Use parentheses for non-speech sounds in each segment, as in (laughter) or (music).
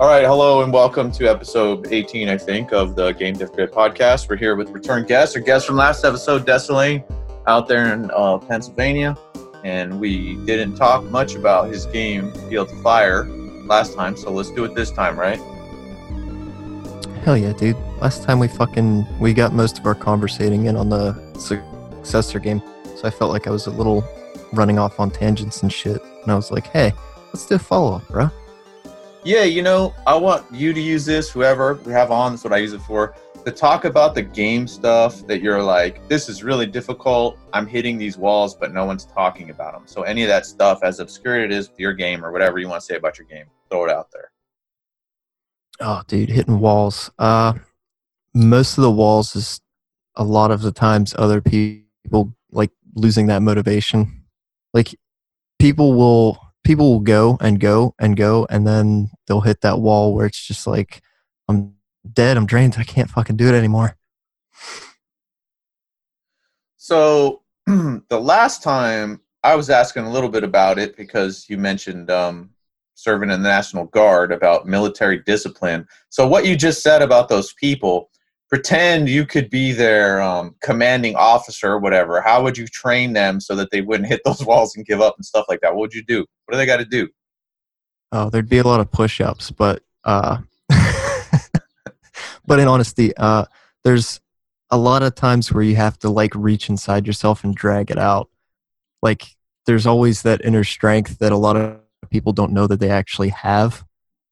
All right, hello and welcome to episode 18, I think, of the Game Dev Grid podcast. We're here with return guests, or guest from last episode, Desolane, out there in uh, Pennsylvania. And we didn't talk much about his game, Field of Fire, last time, so let's do it this time, right? Hell yeah, dude. Last time we fucking we got most of our conversating in on the successor game, so I felt like I was a little running off on tangents and shit. And I was like, hey, let's do a follow up, bro yeah, you know, I want you to use this, whoever we have on, that's what I use it for, to talk about the game stuff that you're like, this is really difficult. I'm hitting these walls, but no one's talking about them. So any of that stuff, as obscure it is with your game or whatever you want to say about your game, throw it out there. Oh, dude, hitting walls. Uh, most of the walls is a lot of the times other people like losing that motivation. Like people will people will go and go and go and then they'll hit that wall where it's just like i'm dead i'm drained i can't fucking do it anymore. So (clears throat) the last time i was asking a little bit about it because you mentioned um, serving in the national guard about military discipline. So what you just said about those people pretend you could be their um, commanding officer or whatever. How would you train them so that they wouldn't hit (laughs) those walls and give up and stuff like that? What would you do? What do they got to do? Oh there'd be a lot of push-ups but uh (laughs) but in honesty uh there's a lot of times where you have to like reach inside yourself and drag it out. Like there's always that inner strength that a lot of people don't know that they actually have.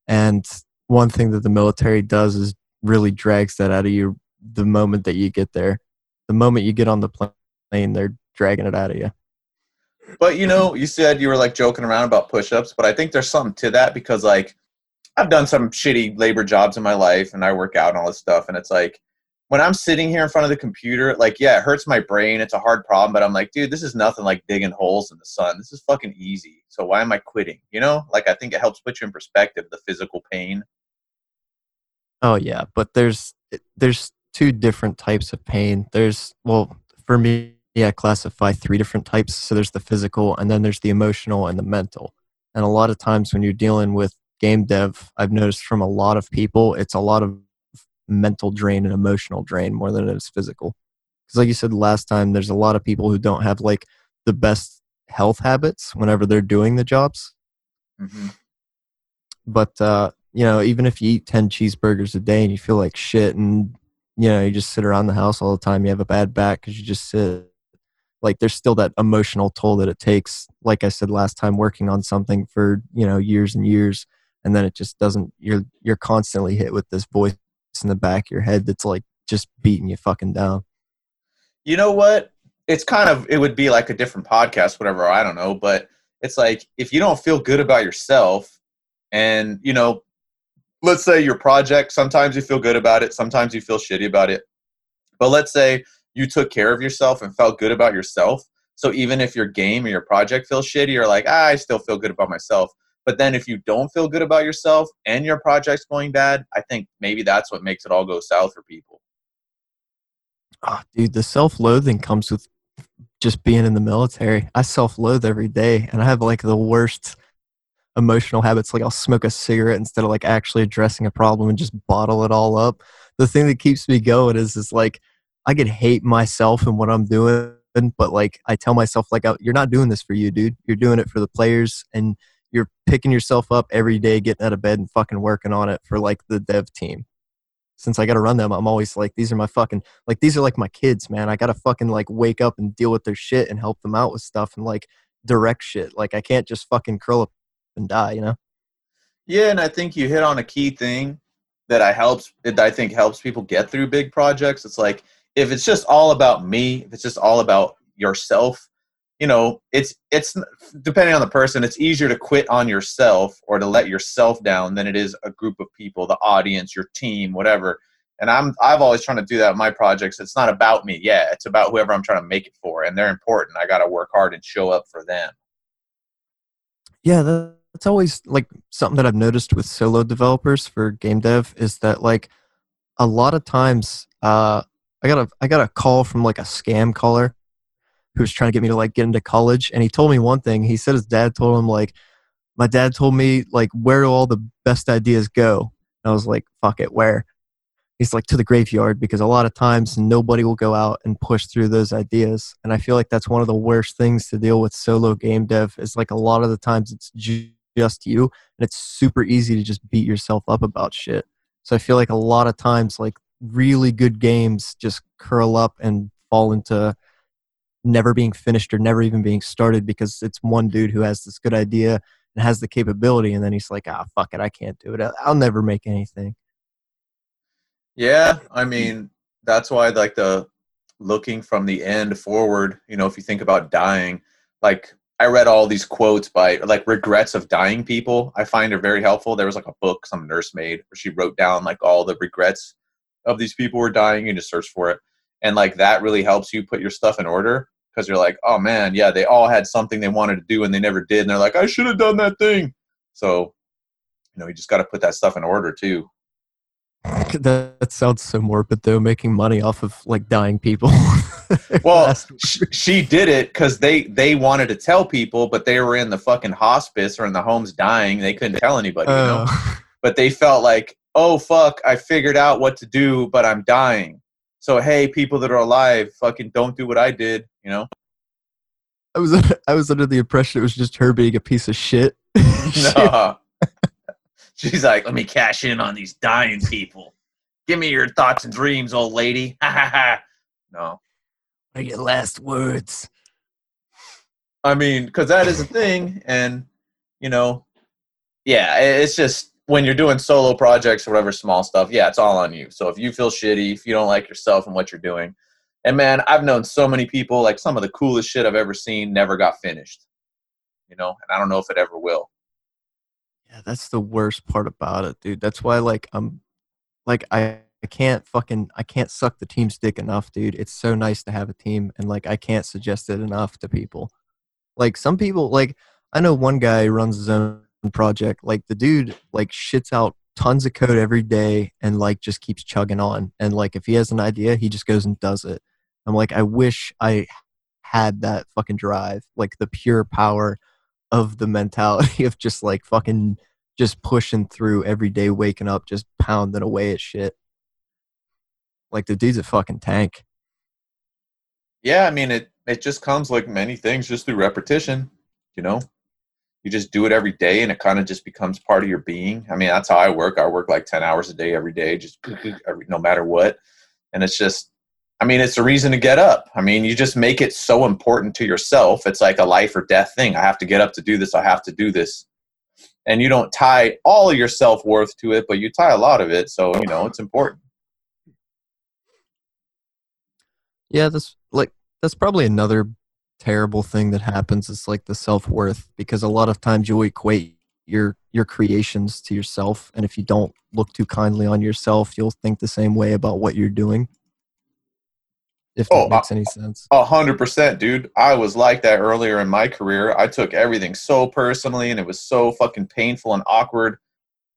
And one thing that the military does is really drags that out of you the moment that you get there. The moment you get on the plane, they're dragging it out of you. But you know, you said you were like joking around about push-ups, but I think there's something to that because like I've done some shitty labor jobs in my life and I work out and all this stuff and it's like when I'm sitting here in front of the computer, like yeah, it hurts my brain. It's a hard problem, but I'm like, dude, this is nothing like digging holes in the sun. This is fucking easy. So why am I quitting? You know? Like I think it helps put you in perspective the physical pain Oh yeah, but there's there's two different types of pain. There's well, for me, I classify three different types. So there's the physical, and then there's the emotional and the mental. And a lot of times when you're dealing with game dev, I've noticed from a lot of people, it's a lot of mental drain and emotional drain more than it is physical. Because like you said last time, there's a lot of people who don't have like the best health habits whenever they're doing the jobs. Mm-hmm. But uh, you know, even if you eat 10 cheeseburgers a day and you feel like shit and, you know, you just sit around the house all the time, you have a bad back because you just sit. Like, there's still that emotional toll that it takes. Like I said last time, working on something for, you know, years and years. And then it just doesn't, you're, you're constantly hit with this voice in the back of your head that's like just beating you fucking down. You know what? It's kind of, it would be like a different podcast, whatever. I don't know. But it's like, if you don't feel good about yourself, and you know let's say your project, sometimes you feel good about it, sometimes you feel shitty about it. But let's say you took care of yourself and felt good about yourself. So even if your game or your project feels shitty, you're like, ah, I still feel good about myself. But then if you don't feel good about yourself and your project's going bad, I think maybe that's what makes it all go south for people. Oh, dude, the self loathing comes with just being in the military. I self loathe every day and I have like the worst emotional habits like i'll smoke a cigarette instead of like actually addressing a problem and just bottle it all up. The thing that keeps me going is is like i can hate myself and what i'm doing but like i tell myself like oh, you're not doing this for you dude. You're doing it for the players and you're picking yourself up every day getting out of bed and fucking working on it for like the dev team. Since i gotta run them i'm always like these are my fucking like these are like my kids man. I gotta fucking like wake up and deal with their shit and help them out with stuff and like direct shit. Like i can't just fucking curl up and die, you know? Yeah, and I think you hit on a key thing that I helps that I think helps people get through big projects. It's like if it's just all about me, if it's just all about yourself, you know, it's it's depending on the person, it's easier to quit on yourself or to let yourself down than it is a group of people, the audience, your team, whatever. And I'm I've always trying to do that in my projects. It's not about me. Yeah, it's about whoever I'm trying to make it for, and they're important. I got to work hard and show up for them. Yeah, that's always like something that I've noticed with solo developers for game dev is that like a lot of times uh, I got a I got a call from like a scam caller who was trying to get me to like get into college and he told me one thing. He said his dad told him like my dad told me like where do all the best ideas go? And i was like fuck it where? He's like to the graveyard because a lot of times nobody will go out and push through those ideas and i feel like that's one of the worst things to deal with solo game dev is like a lot of the times it's just you and it's super easy to just beat yourself up about shit. So i feel like a lot of times like really good games just curl up and fall into never being finished or never even being started because it's one dude who has this good idea and has the capability and then he's like ah fuck it i can't do it. I'll never make anything. Yeah i mean that's why like the looking from the end forward you know if you think about dying like i read all these quotes by like regrets of dying people i find are very helpful there was like a book some nurse made where she wrote down like all the regrets of these people who were dying and just search for it and like that really helps you put your stuff in order because you're like, oh man, yeah, they all had something they wanted to do and they never did, and they're like, I should have done that thing. So, you know, you just got to put that stuff in order too. (laughs) That, sounds so morbid though, making money off of like dying people. (laughs) (laughs) well, she, she did it because they they wanted to tell people, but they were in the fucking hospice or in the homes dying. They couldn't tell anybody, you know. Uh. (laughs) But they felt like, oh fuck, I figured out what to do, but I'm dying. So hey, people that are alive, fucking don't do what I did. You know. I was (laughs) I was under the impression it was just her being a piece of shit. no. She's like, let me cash in on these dying people. Give me your thoughts and dreams, old lady. Ha ha ha. No. Are your last words? I mean, because that is a thing, and you know, yeah, it's just when you're doing solo projects or whatever small stuff, yeah, it's all on you. So if you feel shitty, if you don't like yourself and what you're doing, and man, I've known so many people, like some of the coolest shit I've ever seen never got finished. You know, and I don't know if it ever will. Yeah, that's the worst part about it, dude. That's why like I'm like I I can't fucking I can't suck the team's dick enough, dude. It's so nice to have a team and like I can't suggest it enough to people. Like some people like I know one guy runs his own project. Like the dude like shits out tons of code every day and like just keeps chugging on. And like if he has an idea, he just goes and does it. I'm like, I wish I had that fucking drive, like the pure power of the mentality (laughs) of just like fucking just pushing through every day, waking up, just pounding away at shit. Like the dude's a fucking tank. Yeah, I mean it. It just comes like many things, just through repetition. You know, you just do it every day and it kind of just becomes part of your being. I mean, that's how I work. I work like 10 hours a day every day, just (laughs) every, no matter what. And it's just, I mean, it's a reason to get up. I mean, you just make it so important to yourself. It's like a life or death thing. I have to get up to do this. I have to do this. And you don't tie all of your self worth to it, but you tie a lot of it. So, you know, it's important. Yeah, that's like, that's probably another terrible thing that happens is like the self-worth because a lot of times you'll equate your your creations to yourself and if you don't look too kindly on yourself you'll think the same way about what you're doing. If that oh, makes any sense. a hundred percent dude. I was like that earlier in my career. I took everything so personally and it was so fucking painful and awkward.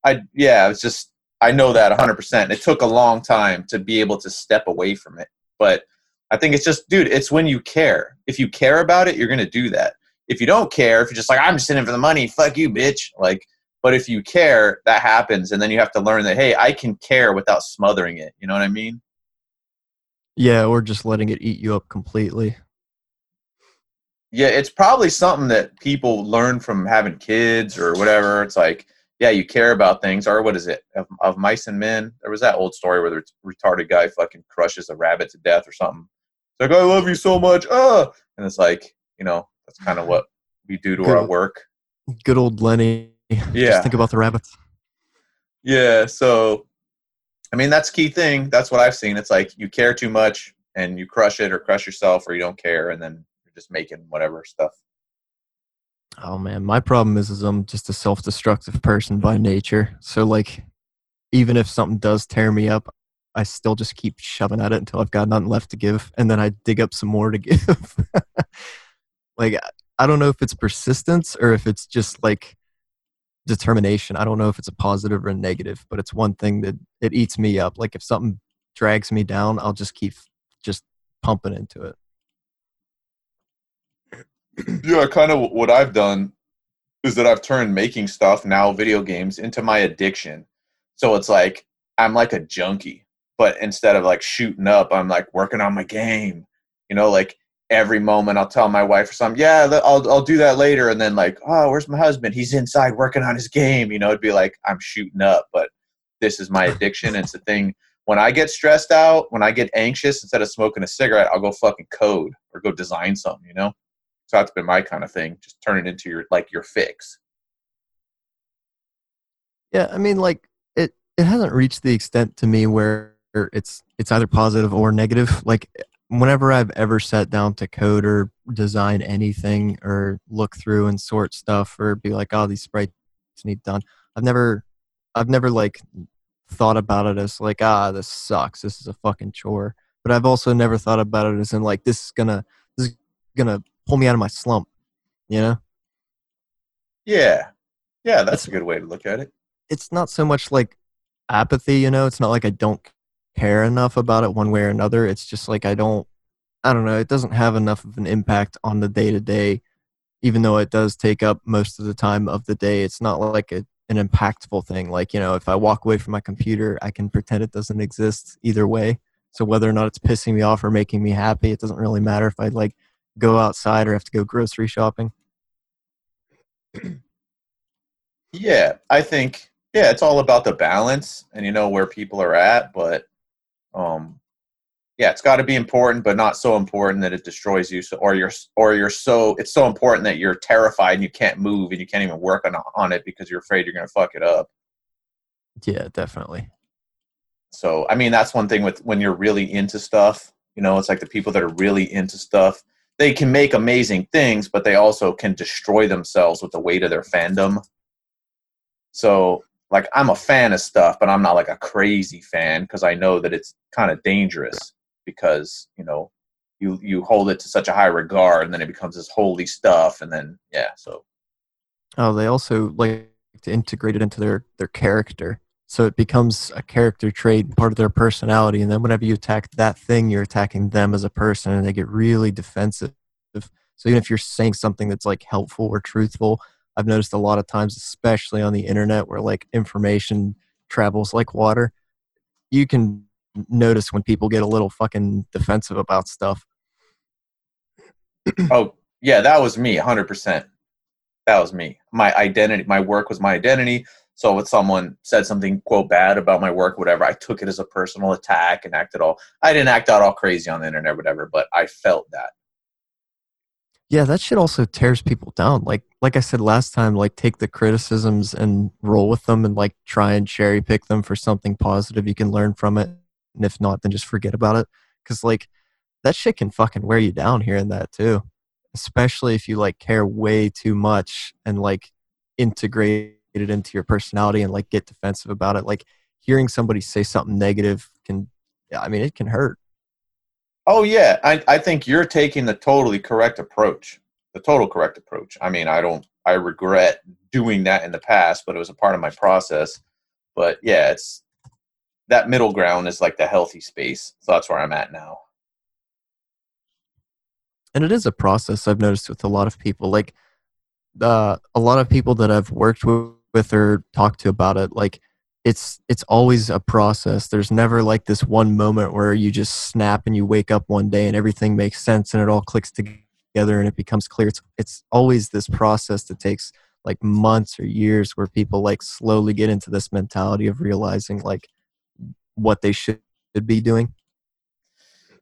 I yeah it's just i know that a 100% it took a long time to be able to step away from it but I think it's just, dude, it's when you care. If you care about it, you're going to do that. If you don't care, if you're just like, I'm just in it for the money, fuck you, bitch. Like, but if you care, that happens. And then you have to learn that, hey, I can care without smothering it. You know what I mean? Yeah, or just letting it eat you up completely. Yeah, it's probably something that people learn from having kids or whatever. It's like, yeah, you care about things. Or what is it? Of, of mice and men. There was that old story where the retarded guy fucking crushes a rabbit to death or something like, I love you so much. Ah, and it's like, you know, that's kind of what we do to good, our work. Good old Lenny. Yeah. Just think about the rabbits. Yeah. So, I mean, that's key thing. That's what I've seen. It's like you care too much and you crush it or crush yourself or you don't care and then you're just making whatever stuff. Oh man, my problem is, is I'm just a self-destructive person by nature. So like, even if something does tear me up, I still just keep shoving at it until I've got nothing left to give, and then I dig up some more to (laughs) give. like I don't know if it's persistence or if it's just like determination. I don't know if it's a positive or a negative, but it's one thing that it eats me up. Like if something drags me down, I'll just keep just pumping into it. Yeah, kind of what I've done is that I've turned making stuff now, video games, into my addiction. So it's like I'm like a junkie, but instead of like shooting up, I'm like working on my game. You know, like every moment I'll tell my wife or something, yeah, I'll I'll do that later, and then like, oh, where's my husband? He's inside working on his game. You know, it'd be like I'm shooting up, but this is my addiction. it's a thing. When I get stressed out, when I get anxious, instead of smoking a cigarette, I'll go fucking code or go design something. You know, so that's been my kind of thing. Just turn it into your like your fix. Yeah, I mean, like it it hasn't reached the extent to me where it's it's either positive or negative. Like whenever I've ever sat down to code or design anything or look through and sort stuff or be like, oh, these sprites need done. I've never, I've never like thought about it as like, ah, this sucks. This is a fucking chore. But I've also never thought about it as in like, this is gonna, this is gonna pull me out of my slump. You know? Yeah, yeah, that's it's, a good way to look at it. It's not so much like apathy. You know, it's not like I don't care enough about it one way or another. It's just like I don't I don't know, it doesn't have enough of an impact on the day to day even though it does take up most of the time of the day. It's not like a, an impactful thing. Like, you know, if I walk away from my computer, I can pretend it doesn't exist either way. So whether or not it's pissing me off or making me happy, it doesn't really matter if I like go outside or have to go grocery shopping. Yeah, I think yeah, it's all about the balance and you know where people are at, but um, yeah, it's got to be important, but not so important that it destroys you. So, or you're, or you're so it's so important that you're terrified and you can't move and you can't even work on on it because you're afraid you're going to fuck it up. Yeah, definitely. So, I mean, that's one thing with when you're really into stuff. You know, it's like the people that are really into stuff. They can make amazing things, but they also can destroy themselves with the weight of their fandom. So like I'm a fan of stuff, but I'm not like a crazy fan because I know that it's kind of dangerous because you know you you hold it to such a high regard and then it becomes this holy stuff and then yeah so. Oh they also like to integrate it into their their character. So it becomes a character trait part of their personality and then whenever you attack that thing you're attacking them as a person and they get really defensive. So even if you're saying something that's like helpful or truthful I've noticed a lot of times, especially on the internet where like information travels like water, you can notice when people get a little fucking defensive about stuff. oh, yeah, that was me, 100%. That was me. My identity, my work was my identity. So if someone said something quote bad about my work, whatever, I took it as a personal attack and acted all. I didn't act out all crazy on the internet, whatever, but I felt that. Yeah, that shit also tears people down. Like like I said last time, like take the criticisms and roll with them and like try and cherry pick them for something positive you can learn from it. And if not, then just forget about it. Cause like that shit can fucking wear you down and that too. Especially if you like care way too much and like integrate it into your personality and like get defensive about it. Like hearing somebody say something negative can I mean it can hurt. Oh yeah, I, I think you're taking the totally correct approach. The total correct approach. I mean, I don't I regret doing that in the past, but it was a part of my process. But yeah, it's that middle ground is like the healthy space. So that's where I'm at now. And it is a process I've noticed with a lot of people. Like uh, a lot of people that I've worked with, with or talked to about it, like it's it's always a process. There's never like this one moment where you just snap and you wake up one day and everything makes sense and it all clicks together and it becomes clear. It's it's always this process that takes like months or years where people like slowly get into this mentality of realizing like what they should be doing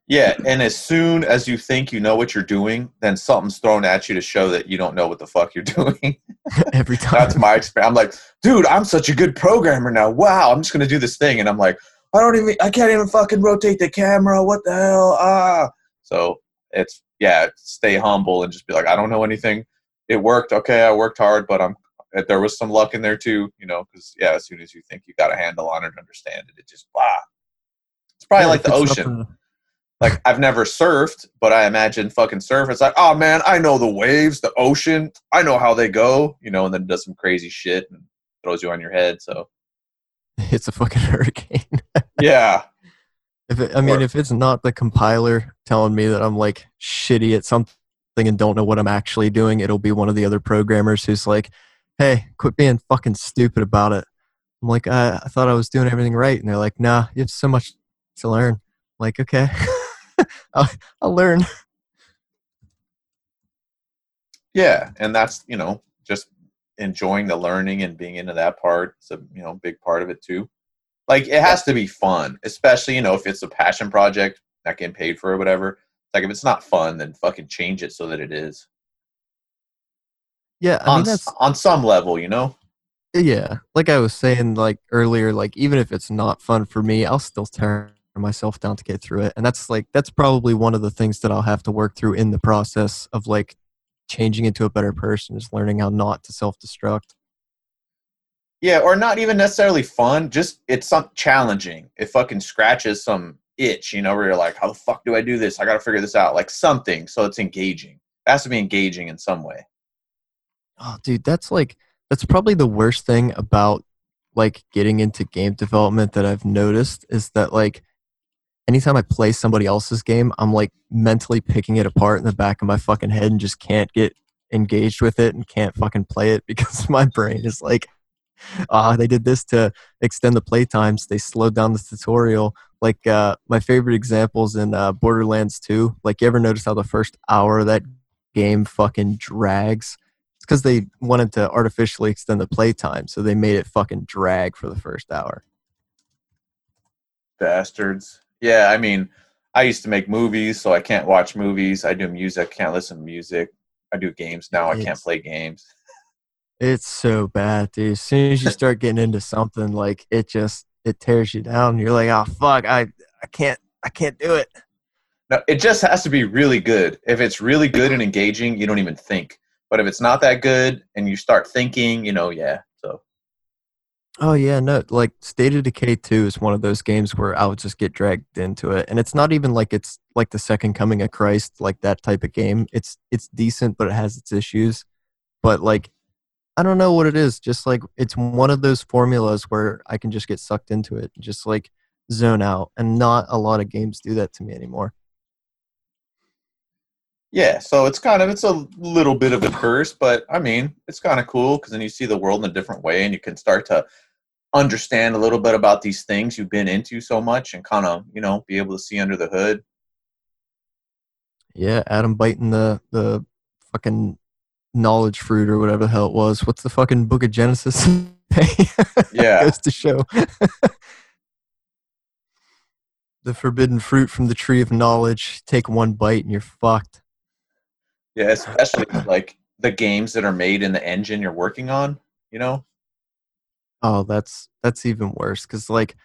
yeah, and as soon as you think you know what you're doing, then something's thrown at you to show that you don't know what the fuck you're (laughs) doing. (laughs) Every time. That's my experience. I'm like, dude, I'm such a good programmer now. Wow, I'm just gonna do this thing, and I'm like, I don't even, I can't even fucking rotate the camera. What the hell? Ah. So it's yeah, stay humble and just be like, I don't know anything. It worked. Okay, I worked hard, but I'm there was some luck in there too, you know, because yeah, as soon as you think you got a handle on it, understand it, it just blah. It's probably yeah, like the ocean like I've never surfed, but I imagine fucking surf. It's like, oh man, I know the waves, the ocean, I know how they go, you know, and then does some crazy shit and throws you on your head. So (laughs) it's a fucking (laughs) hurricane. yeah. (laughs) If it, I mean, or, if it's not the compiler telling me that I'm like shitty at something and don't know what I'm actually doing, it'll be one of the other programmers who's like, "Hey, quit being fucking stupid about it." I'm like, I, I thought I was doing everything right, and they're like, "Nah, you have so much to learn." I'm like, okay, (laughs) I'll, I'll learn. Yeah, and that's you know just enjoying the learning and being into that part. It's a you know big part of it too. Like it has to be fun, especially you know if it's a passion project, not getting paid for or whatever. Like if it's not fun, then fucking change it so that it is. Yeah, I on mean that's on some level, you know. yeah. Like I was saying, like earlier, like even if it's not fun for me, I'll still myself down to get through it, and that's like that's probably one of the things that I'll have to work through in the process of like changing into a better person, is learning how not to self destruct. Yeah, or not even necessarily fun. Just it's some challenging. It fucking scratches some itch, you know, where you're like, how the fuck do I do this? I got to figure this out. Like something, so it's engaging. It has to be engaging in some way. Oh, dude, that's like that's probably the worst thing about like getting into game development that I've noticed is that like anytime I play somebody else's game, I'm like mentally picking it apart in the back of my fucking head and just can't get engaged with it and can't fucking play it (laughs) because my brain is like, ah, they did this to extend the play times. They slowed down the tutorial. Like uh, my favorite examples in uh, Borderlands 2. Like, you ever notice how the first hour of that game fucking drags? It's because they wanted to artificially extend the play time, so they made it fucking drag for the first hour. Bastards. Yeah, I mean, I used to make movies, so I can't watch movies. I do music, can't listen to music. I do games now, I can't play games. It's so bad, dude. As soon as you start getting into something, like it just it tears you down. You're like, oh fuck, I I can't I can't do it. No, it just has to be really good. If it's really good and engaging, you don't even think. But if it's not that good and you start thinking, you know, yeah. Oh yeah, no, like State of Decay 2 is one of those games where I would just get dragged into it. And it's not even like it's like the second coming of Christ, like that type of game. It's it's decent, but it has its issues. But like I don't know what it is. Just like it's one of those formulas where I can just get sucked into it and just like zone out. And not a lot of games do that to me anymore. yeah, so it's kind of it's a little bit of a curse, but I mean, it's kind of cool because then you see the world in a different way and you can start to understand a little bit about these things you've been into so much and kind of, you know, be able to see under the hood. Yeah, Adam biting the the fucking knowledge fruit or whatever the hell it was. What's the fucking book of Genesis? (laughs) Yeah. goes to show (laughs) the forbidden fruit from the tree of knowledge. Take one bite and you're fucked. Yeah, especially like the games that are made in the engine you're working on, you know? Oh, that's that's even worse because like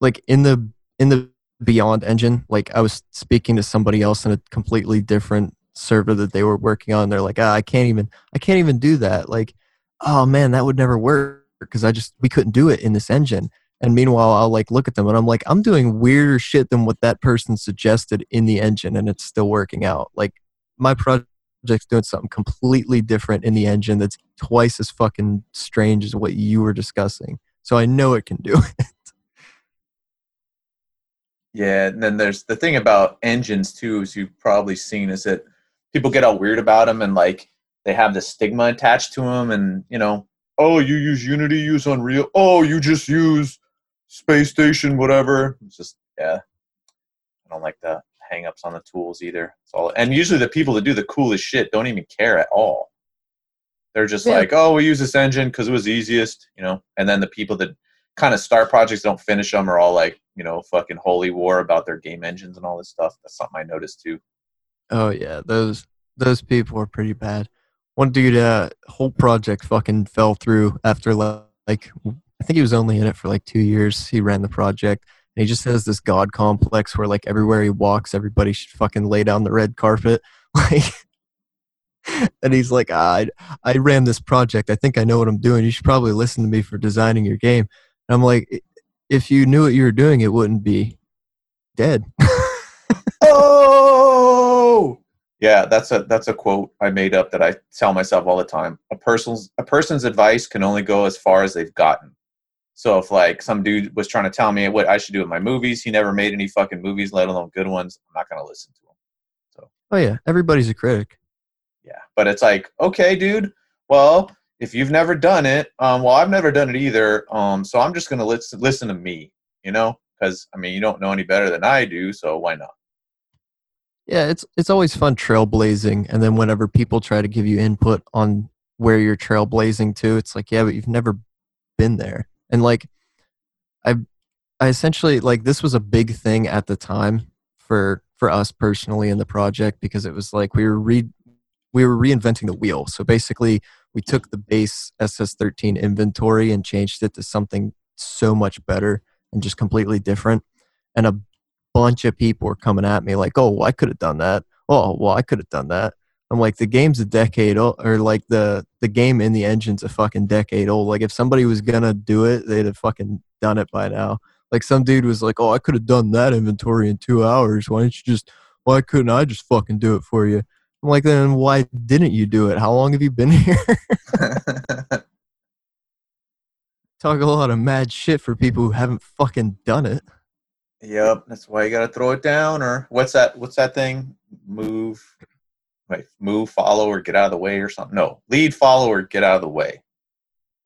like in the in the BYOND engine, like I was speaking to somebody else in a completely different server that they were working on. They're like, ah, I can't even I can't even do that. Like, oh man, that would never work because I just we couldn't do it in this engine. And meanwhile, I'll like look at them and I'm like, I'm doing weirder shit than what that person suggested in the engine, and it's still working out. Like my project's doing something completely different in the engine that's twice as fucking strange as what you were discussing. So I know it can do (laughs) it. Yeah, and then there's the thing about engines too, as you've probably seen, is that people get all weird about them and like they have the stigma attached to them, and you know, oh, you use Unity, use Unreal, oh, you just use Space Station, whatever. It's just yeah, I don't like the hang-ups on the tools either. It's all, and usually the people that do the coolest shit don't even care at all. They're just Yeah. like, oh, we use this engine because it was easiest, you know. And then the people that kind of start projects don't finish them are all like, you know, fucking holy war about their game engines and all this stuff. That's something I noticed too. Oh yeah, those those people are pretty bad. One dude, uh, whole project fucking fell through after li- like I think he was only in it for like two years. He ran the project, and he just has this god complex where like everywhere he walks, everybody should fucking lay down the red carpet. (laughs) Like, and he's like, ah, I I ran this project. I think I know what I'm doing. You should probably listen to me for designing your game. And I'm like, if you knew what you were doing, it wouldn't be dead. (laughs) Oh, yeah, that's a that's a quote I made up that I tell myself all the time. A person's a person's advice can only go as far as they've gotten. So if like some dude was trying to tell me what I should do with my movies, he never made any fucking movies, let alone good ones. I'm not gonna listen to him. So. oh yeah, everybody's a critic. Yeah, but it's like, okay, dude. Well, if you've never done it, um, well, I've never done it either. Um, so I'm just gonna listen listen to me, you know, because I mean, you don't know any better than I do, so why not? Yeah, it's it's always fun trailblazing, and then whenever people try to give you input on where you're trailblazing to, it's like, yeah, but you've never been there, and like, I, I essentially like this was a big thing at the time for for us personally in the project because it was like we were re we were reinventing the wheel. So basically, we took the base SS13 inventory and changed it to something so much better and just completely different. And a bunch of people were coming at me like, "Oh, well, I could have done that. Oh, well, I could have done that." I'm like, the game's a decade old, or like the the game in the engine's a fucking decade old. Like, if somebody was gonna do it, they'd have fucking done it by now. Like, some dude was like, "Oh, I could have done that inventory in two hours. Why didn't you just? Why couldn't I just fucking do it for you?" I'm like, then why didn't you do it? How long have you been (laughs) here? (laughs) Talk a lot of mad shit for people who haven't fucking done it. Yep, that's why you gotta throw it down. Or what's that? What's that thing? Move, wait, move, follow, or get out of the way, or something. No, lead, follow, or get out of the way.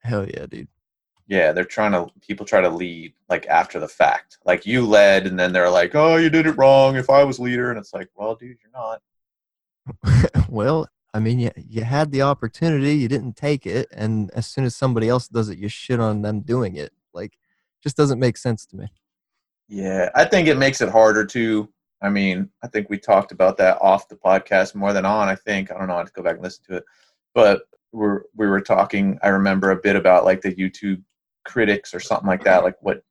Hell yeah, dude. Yeah, they're trying to. People try to lead like after the fact. Like you led, and then they're like, "Oh, you did it wrong." If I was leader, and it's like, "Well, dude, you're not." (laughs) well, I mean, you, you had the opportunity, you didn't take it, and as soon as somebody else does it, you shit on them doing it. Like, just doesn't make sense to me. Yeah, I think it makes it harder to. I mean, I think we talked about that off the podcast more than on. I think I don't know. I have to go back and listen to it, but we're we were talking. I remember a bit about like the YouTube critics or something like that, like what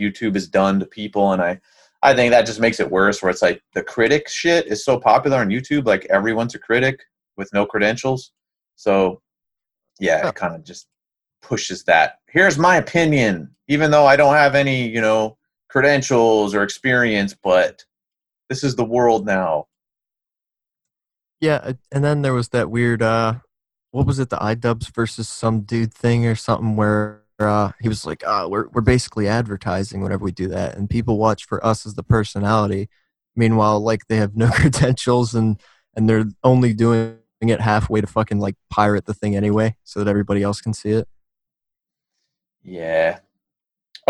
YouTube has done to people, and I I think that just makes it worse. Where it's like the critic shit is so popular on YouTube, like everyone's a critic with no credentials. So yeah, it kind of just pushes that. Here's my opinion, even though I don't have any, you know, credentials or experience, but this is the world now. Yeah, and then there was that weird uh what was it, the iDubbbz versus some dude thing or something where uh, he was like, oh, we're we're basically advertising whenever we do that, and people watch for us as the personality. Meanwhile, like they have no (laughs) credentials and and they're only doing it halfway to fucking like pirate the thing anyway, so that everybody else can see it. Yeah,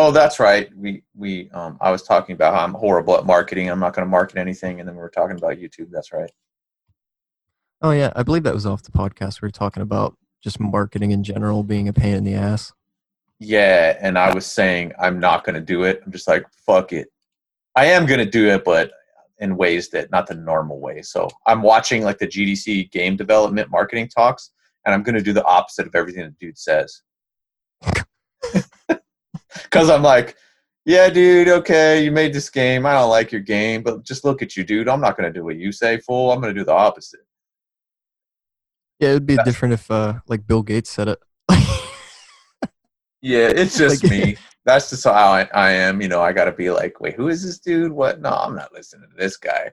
Oh, that's right. We we um I was talking about how I'm horrible at marketing. I'm not going to market anything, and then we were talking about YouTube. That's right. Oh yeah, I believe that was off the podcast. We were talking about just marketing in general being a pain in the ass. Yeah, and I was saying I'm not going to do it. I'm just like fuck it. I am going to do it, but in ways that not the normal way. So I'm watching like the GDC game development marketing talks, and I'm going to do the opposite of everything the dude says. (laughs) (laughs) because I'm like, yeah, dude, okay, you made this game. I don't like your game, but just look at you, dude. I'm not going to do what you say, fool. I'm going to do the opposite. Yeah, it'd be That's, different if, uh, like, Bill Gates said it. (laughs) yeah, it's (laughs) just like, me. That's just how I, I am. You know, I got to be like, wait, who is this dude? What? No, I'm not listening to this guy.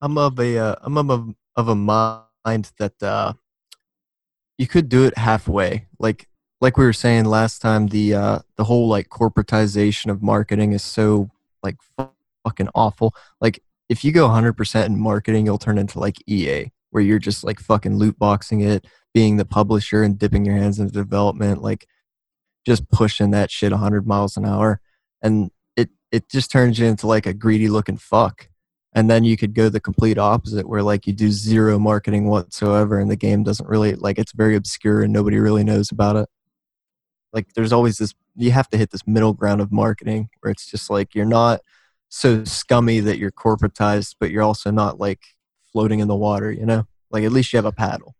I'm of a, uh, I'm of a, of a mind that uh, you could do it halfway. Like, like we were saying last time, the uh, the whole like corporatization of marketing is so like fucking awful. Like if you go 100% in marketing, you'll turn into like EA, where you're just like fucking loot boxing it, being the publisher and dipping your hands into development, like just pushing that shit 100 miles an hour, and it it just turns you into like a greedy looking fuck. And then you could go the complete opposite, where like you do zero marketing whatsoever, and the game doesn't really like it's very obscure and nobody really knows about it like there's always this you have to hit this middle ground of marketing where it's just like you're not so scummy that you're corporatized but you're also not like floating in the water you know? Like at least you have a paddle.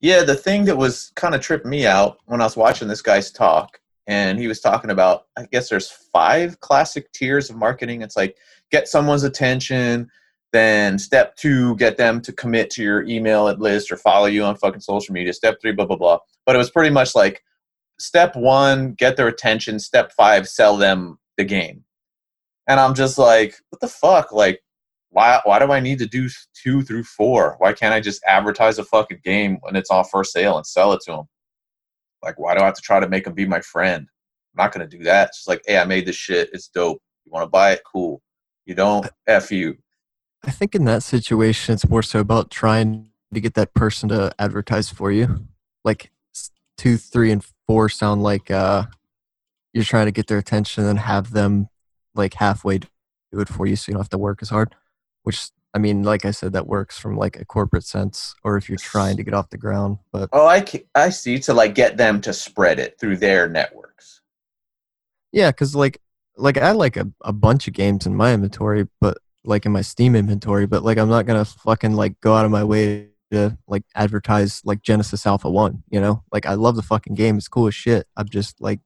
Yeah the thing that was kind of tripped me out when i was watching this guy's talk and he was talking about i guess there's five classic tiers of marketing. It's like get someone's attention then step two get them to commit to your email list or follow you on fucking social media step three blah blah blah. But it was pretty much like step one, get their attention. Step five, sell them the game. And I'm just like, what the fuck? Like, why why do I need to do two through four? Why can't I just advertise a fucking game when it's on first sale and sell it to them? Like, why do I have to try to make them be my friend? I'm not gonna do that. It's just like, hey, I made this shit. It's dope. You want to buy it? Cool. You don't? F you. I think in that situation, it's more so about trying to get that person to advertise for you. like two, three, and four sound like uh, you're trying to get their attention and have them like halfway do it for you, so you don't have to work as hard. Which I mean, like I said, that works from like a corporate sense, or if you're trying to get off the ground. But Oh, I I see. To like get them to spread it through their networks. yeah, because like like I like a, a bunch of games in my inventory, but like in my Steam inventory, but like I'm not gonna fucking like go out of my way to like advertise like Genesis Alpha One. You know, like I love the fucking game; it's cool as shit. I'm just like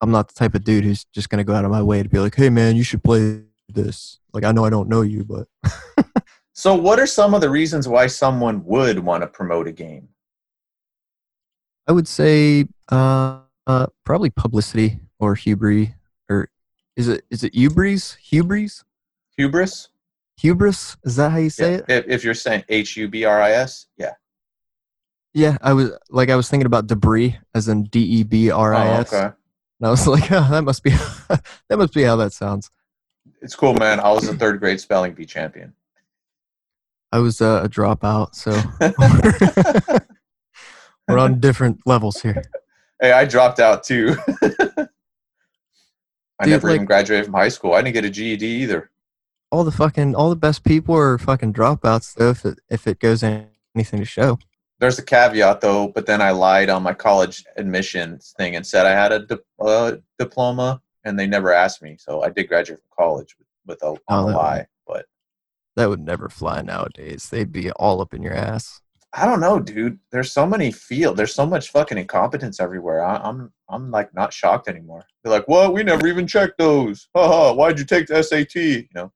I'm not the type of dude who's just gonna go out of my way to be like, hey man, you should play this. Like I know I don't know you, but (laughs) So, what are some of the reasons why someone would want to promote a game? I would say uh, uh probably publicity or hubris or is it is it hubris hubris Hubris? Hubris is that how you say Yeah. it If, if you're saying H U B R I S, yeah. yeah i was like i was thinking about debris as in Oh, d-e-b-r-i-s okay. and i was (laughs) like oh, that must be (laughs) that must be how that sounds It's cool, man. I was a third grade spelling bee champion. i was uh, a dropout so (laughs) we're on different levels here hey, I dropped out too. I Dude, never like- even graduated from high school. I didn't get a GED either. All the fucking all the best people are fucking dropouts though if it if it goes in anything to show There's a caveat though, but then I lied on my college admissions thing and said I had a di- uh, diploma, and they never asked me. So I did graduate from college with, with a, Oh, a lie. But that would never fly nowadays they'd be all up in your ass I don't know, dude. There's so many field. There's so much fucking incompetence everywhere. I, I'm I'm like not shocked anymore. They're like, "What? We never even checked those. Haha, why'd you take the SAT?" You know.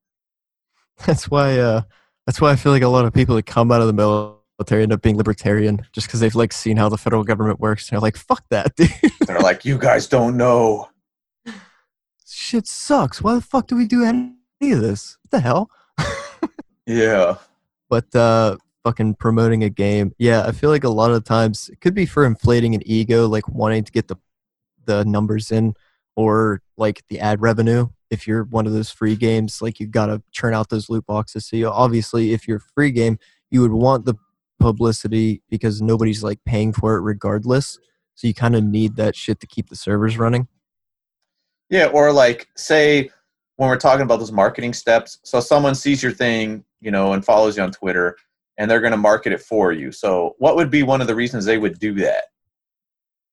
That's why. Uh, that's why I feel like a lot of people that come out of the military end up being libertarian, just because they've like seen how the federal government works. And they're like, "Fuck that, (laughs) dude. They're like, "You guys don't know." Shit sucks. Why the fuck do we do any of this? What the hell?" (laughs) Yeah. But uh, fucking promoting a game, yeah, I feel like a lot of times it could be for inflating an ego, like wanting to get the the numbers in, or like the ad revenue. If you're one of those free games, like you've gotta churn out those loot boxes. So you, obviously, if you're a free game, you would want the publicity because nobody's like paying for it regardless. So you kind of need that shit to keep the servers running. Yeah, or like say when we're talking about those marketing steps, so someone sees your thing, you know, and follows you on Twitter, and they're going to market it for you. So, what would be one of the reasons they would do that?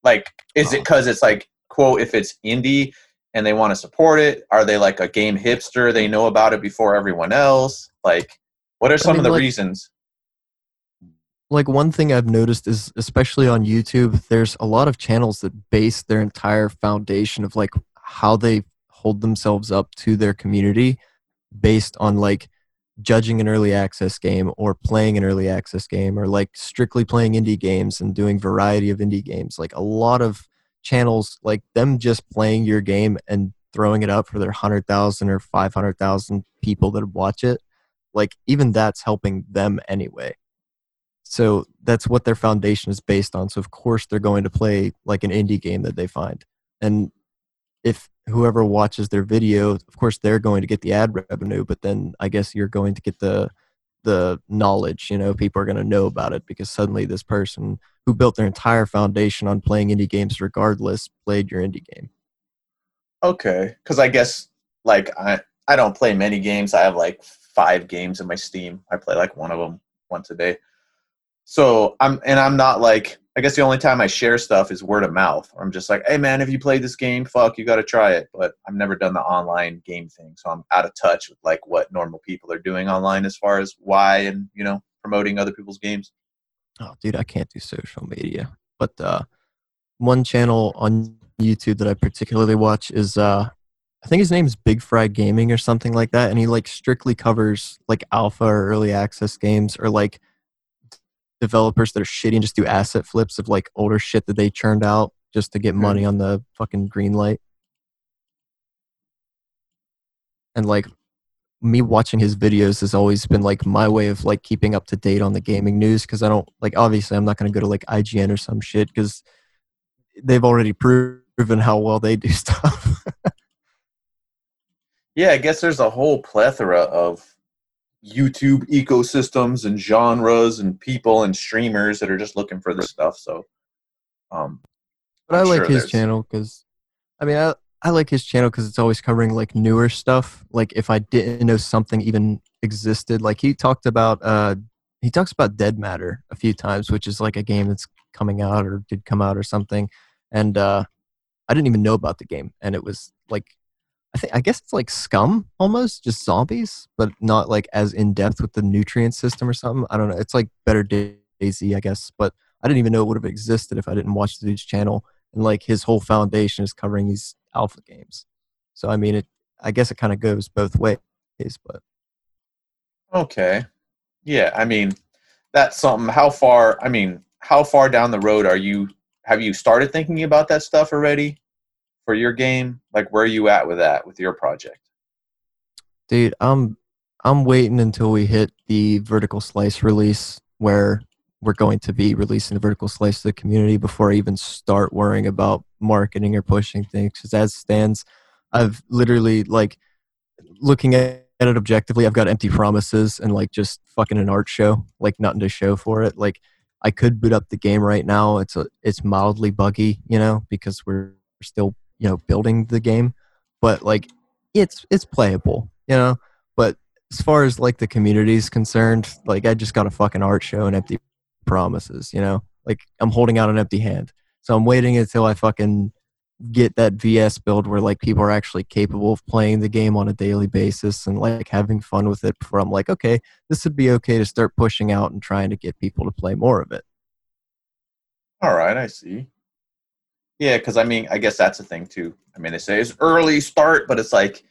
Like, is it because it's like quote if it's indie and they want to support it? Are they like a game hipster? They know about it before everyone else. Like, what are some mean, of the like- reasons? like one thing I've noticed is especially on YouTube, there's a lot of channels that base their entire foundation of like how they hold themselves up to their community based on like judging an early access game or playing an early access game or like strictly playing indie games and doing variety of indie games. Like a lot of channels like them just playing your game and throwing it up for their 100,000 or 500,000 people that watch it. Like even that's helping them anyway. So that's what their foundation is based on. So of course they're going to play like an indie game that they find. And if whoever watches their video, of course they're going to get the ad revenue, but then I guess you're going to get the the knowledge, you know, people are going to know about it because suddenly this person who built their entire foundation on playing indie games regardless played your indie game. Okay, because I guess like I I don't play many games. I have like five games in my Steam. I play like one of them once a day. So I'm and I'm not like I guess the only time I share stuff is word of mouth. I'm just like, hey man, have you played this game, fuck, you got to try it. But I've never done the online game thing, so I'm out of touch with like what normal people are doing online as far as why and you know promoting other people's games. Oh, dude, I can't do social media. But uh, one channel on YouTube that I particularly watch is uh, I think his name is Big Fry Gaming or something like that, and he like strictly covers like alpha or early access games or like developers that are shitty and just do asset flips of like older shit that they churned out just to get money on the fucking green light. And like me watching his videos has always been like my way of like keeping up to date on the gaming news because I don't like obviously I'm not going to go to like IGN or some shit because they've already proven how well they do (laughs) stuff. Yeah, I guess there's a whole plethora of YouTube ecosystems and genres and people and streamers that are just looking for this stuff. So Um, But i I'm like sure his there's- channel because, I mean, I, I like his channel because it's always covering like newer stuff. Like if I didn't know something even existed, like he talked about, uh, he talks about Dead Matter a few times, which is like a game that's coming out or did come out or something. And uh, I didn't even know about the game, and it was like, I think I guess it's like Scum almost, just zombies, but not like as in depth with the nutrient system or something. I don't know. It's like better DayZ, I guess, but I didn't even know it would have existed if I didn't watch the dude's channel. And like his whole foundation is covering these alpha games. So I mean, it. I guess it kind of goes both ways, but Okay. Yeah, I mean, that's something. How far? I mean, how far down the road are you? Have you started thinking about that stuff already for your game? Like, where are you at with that with your project? dude, I'm I'm waiting until we hit the vertical slice release where we're going to be releasing the vertical slice to the community before I even start worrying about marketing or pushing things. Because as stands, I've literally like looking at it objectively. I've got empty promises and like just fucking an art show, like nothing to show for it. Like I could boot up the game right now. It's a it's mildly buggy, you know, because we're still you know building the game, but like it's it's playable, you know. But as far as like the community is concerned, like I just got a fucking art show and empty promises, you know. Like I'm holding out an empty hand, so I'm waiting until I fucking get that VS build where like people are actually capable of playing the game on a daily basis and like having fun with it before I'm like, okay, this would be okay to start pushing out and trying to get people to play more of it. All right, I see. Yeah, because I mean, I guess that's a thing too. I mean, they say it's early start, but it's like,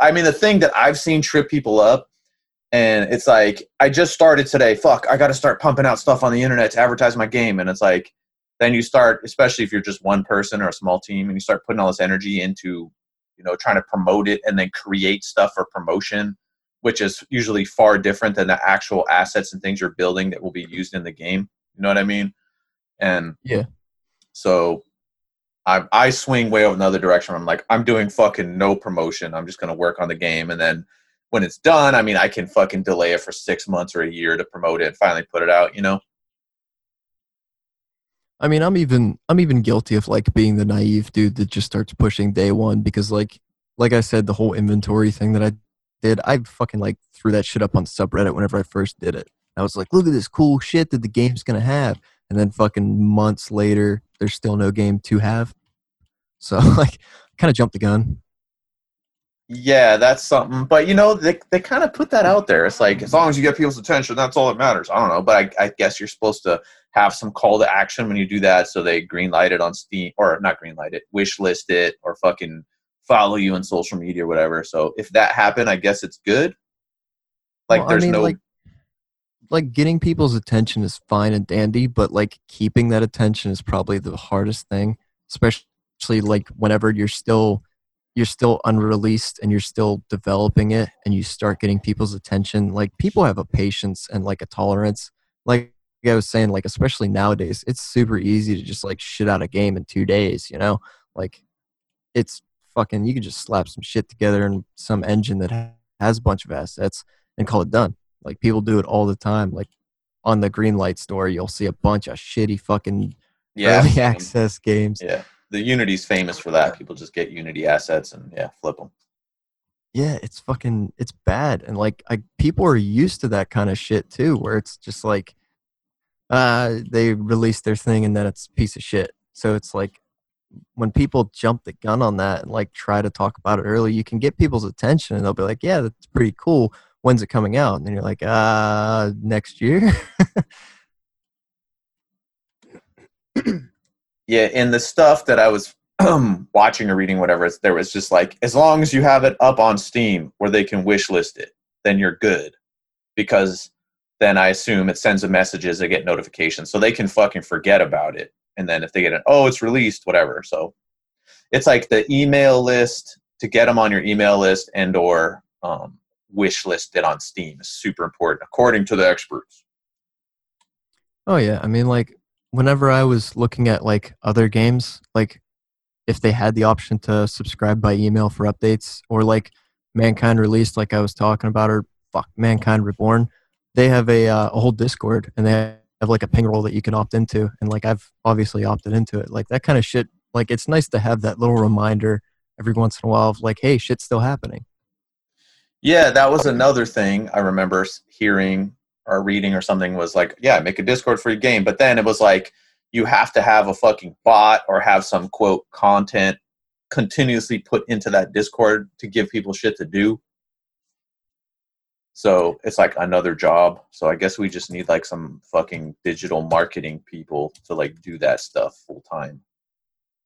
I mean, the thing that I've seen trip people up, and it's like, I just started today. Fuck, I got to start pumping out stuff on the internet to advertise my game, and it's like, then you start, especially if you're just one person or a small team, and you start putting all this energy into, you know, trying to promote it and then create stuff for promotion, which is usually far different than the actual assets and things you're building that will be used in the game. You know what I mean? And Yeah. so I I swing way over in the other direction. I'm like, I'm doing fucking no promotion. I'm just gonna work on the game, and then when it's done, I mean, I can fucking delay it for six months or a year to promote it and finally put it out. You know? I mean, I'm even I'm even guilty of like being the naive dude that just starts pushing day one because like like I said, the whole inventory thing that I did, I fucking like threw that shit up on subreddit whenever I first did it. I was like, look at this cool shit that the game's gonna have, and then fucking months later, there's still no game to have. So (laughs) like, kind of jumped the gun. Yeah, that's something. But you know, they they kind of put that out there. It's like as long as you get people's attention, that's all that matters. I don't know, but I, I guess you're supposed to have some call to action when you do that, so they green light it on Steam or not green light it, wish list it, or fucking follow you on social media or whatever. So if that happened, I guess it's good. Like Well, I there's mean, no like, like getting people's attention is fine and dandy, but like keeping that attention is probably the hardest thing, especially like whenever you're still you're still unreleased and you're still developing it and you start getting people's attention. Like people have a patience and like a tolerance. Like I was saying, like especially nowadays, it's super easy to just like shit out a game in two days, you know? Like it's fucking you can just slap some shit together in some engine that has a bunch of assets and call it done. Like people do it all the time. Like on the green light store, you'll see a bunch of shitty fucking yeah, early (laughs) um, access games. Yeah, the Unity's famous for that. People just get Unity assets and yeah, flip them. Yeah, it's fucking it's bad. And like I people are used to that kind of shit too, where it's just like uh they release their thing and then it's a piece of shit. So it's like when people jump the gun on that and like try to talk about it early, you can get people's attention and they'll be like, Yeah, that's pretty cool. When's it coming out? And then you're like, uh next year. (laughs) (clears throat) (clears throat) Yeah, in the stuff that I was watching or reading, whatever, there was just like, as long as you have it up on Steam where they can wish list it, then you're good. Because then I assume it sends them messages, they get notifications, so they can fucking forget about it. And then if they get an, oh, it's released, whatever. So it's like the email list to get them on your email list and or um, wish list it on Steam is super important, according to the experts. Oh yeah, I mean like whenever I was looking at like other games, like if they had the option to subscribe by email for updates or like Mankind released like I was talking about or fuck Mankind Reborn, they have a uh, a whole Discord and they have like a ping role that you can opt into, and like I've obviously opted into it. Like that kind of shit. Like it's nice to have that little reminder every once in a while of like, hey, shit's still happening. Yeah, that was another thing I remember hearing or reading or something was like, yeah, make a Discord for your game. But then it was like, you have to have a fucking bot or have some quote content continuously put into that Discord to give people shit to do. So it's like another job. So I guess we just need like some fucking digital marketing people to like do that stuff full time.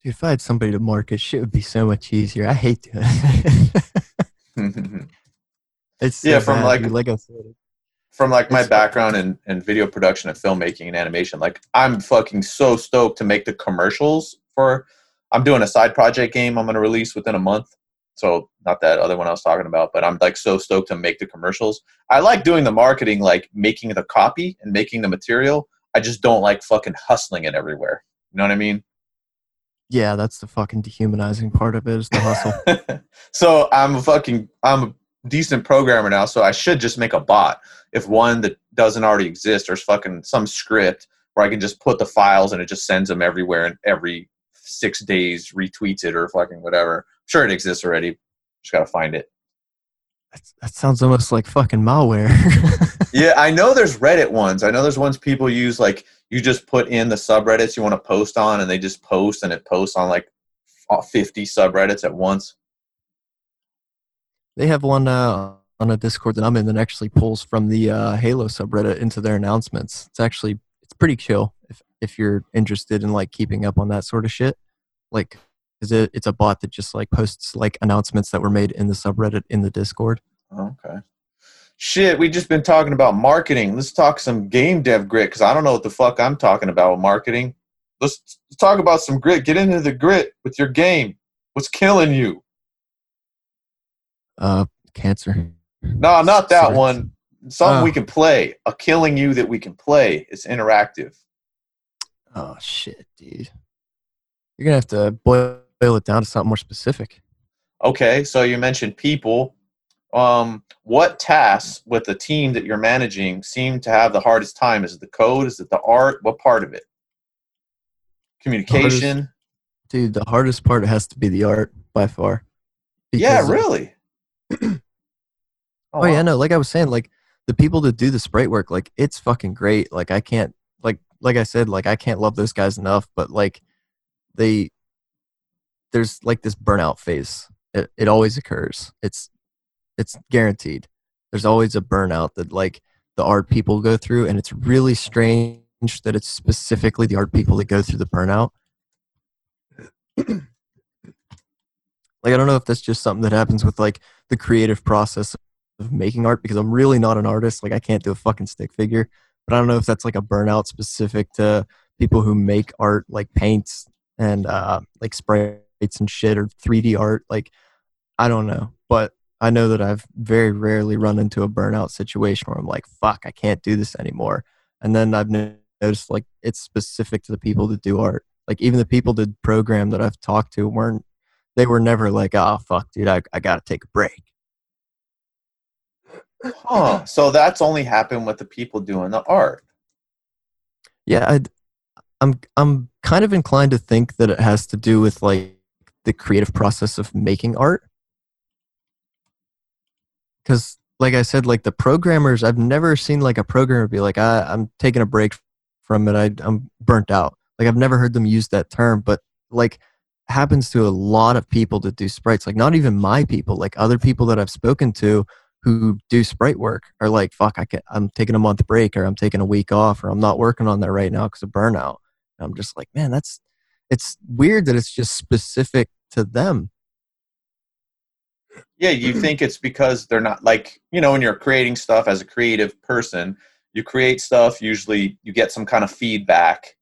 If I had somebody to market, shit would be so much easier. I hate doing it. (laughs) (laughs) it's so yeah, from bad, like dude. like I said, from like my background in, in video production and filmmaking and animation, like I'm fucking so stoked to make the commercials for I'm doing a side project game I'm gonna release within a month. So not that other one I was talking about, but I'm like so stoked to make the commercials. I like doing the marketing, like making the copy and making the material. I just don't like fucking hustling it everywhere. You know what I mean? yeah, that's the fucking dehumanizing part of it is the hustle. (laughs) so I'm a fucking I'm a decent programmer now, so I should just make a bot. If one that doesn't already exist, there's fucking some script where I can just put the files and it just sends them everywhere and every six days retweets it or fucking whatever. sure it exists already. Just gotta find it. That's, that sounds almost like fucking malware. (laughs) Yeah, I know there's Reddit ones. I know there's ones people use like you just put in the subreddits you want to post on and they just post and it posts on like 50 subreddits at once. They have one uh, on a Discord that I'm in that actually pulls from the uh, Halo subreddit into their announcements. It's actually it's pretty chill if if you're interested in like keeping up on that sort of shit. Like, is it? It's a bot that just like posts like announcements that were made in the subreddit in the Discord. Okay. Shit, we just been talking about marketing. Let's talk some game dev grit because I don't know what the fuck I'm talking about with marketing. Let's, let's talk about some grit. Get into the grit with your game. What's killing you? Uh, cancer. No, not that Sorry. one. Something Oh. we can play. A killing you that we can play. It's interactive. Oh shit, dude. You're gonna have to boil it down to something more specific. Okay, so you mentioned people. Um, what tasks with the team that you're managing seem to have the hardest time? Is it the code? Is it the art? What part of it? Communication. Dude, the hardest part has to be the art by far. Yeah, Because, (clears throat) really. Oh yeah, no, like I was saying, like the people that do the sprite work, like it's fucking great. Like I can't like like I said, like I can't love those guys enough, but like they there's like this burnout phase. It it always occurs. It's it's guaranteed. There's always a burnout that like the art people go through and it's really strange that it's specifically the art people that go through the burnout. (clears throat) like I don't know if that's just something that happens with like the creative process of making art because I'm really not an artist. Like I can't do a fucking stick figure. But I don't know if that's like a burnout specific to people who make art like paints and uh like sprites and shit or 3D art. Like I don't know. But I know that I've very rarely run into a burnout situation where I'm like, fuck, I can't do this anymore. And then I've noticed like it's specific to the people that do art. Like even the people that program that I've talked to weren't they were never like, oh fuck, dude, I, I gotta take a break. Huh. (laughs) So that's only happened with the people doing the art. Yeah, I'd, I'm I'm kind of inclined to think that it has to do with like the creative process of making art. Because, like I said, like the programmers, I've never seen like a programmer be like, I, I'm taking a break from it. I, I'm burnt out. Like I've never heard them use that term, but like happens to a lot of people that do sprites. Like not even my people, like other people that I've spoken to who do sprite work are like, fuck, I can, I'm taking a month break or I'm taking a week off or I'm not working on that right now because of burnout. And I'm just like, man, that's, it's weird that it's just specific to them. Yeah, you (clears throat) think it's because they're not like, you know, when you're creating stuff as a creative person, you create stuff, usually you get some kind of feedback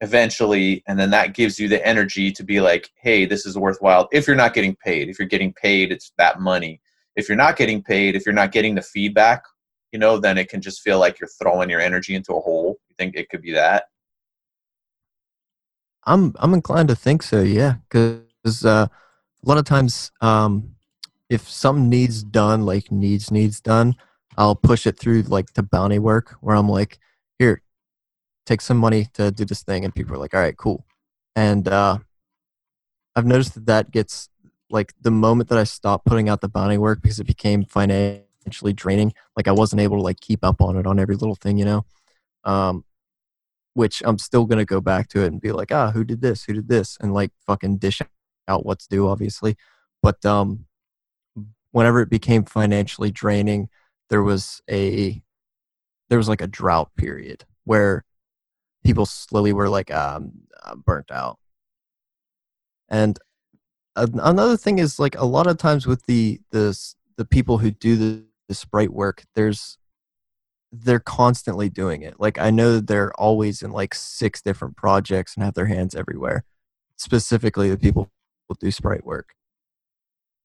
eventually, and then that gives you the energy to be like, hey, this is worthwhile. If you're not getting paid, if you're getting paid, it's that money. If you're not getting paid, if you're not getting the feedback, you know, then it can just feel like you're throwing your energy into a hole. You think it could be that? I'm I'm inclined to think so, yeah, because uh, a lot of times, um, if something needs done, like needs needs done, I'll push it through like to bounty work, where I'm like, here, take some money to do this thing, and people are like, all right, cool. And uh, I've noticed that that gets like the moment that I stopped putting out the bounty work because it became financially draining. Like I wasn't able to like keep up on it on every little thing, you know. Um, which I'm still gonna go back to it and be like, ah, who did this? Who did this? And like fucking dish out what's due, obviously. But um, whenever it became financially draining, there was a there was like a drought period where people slowly were like, um, I'm burnt out. And another thing is like a lot of times with the the the people who do the, the sprite work, there's they're constantly doing it. Like I know that they're always in like six different projects and have their hands everywhere. Specifically, the people who do sprite work.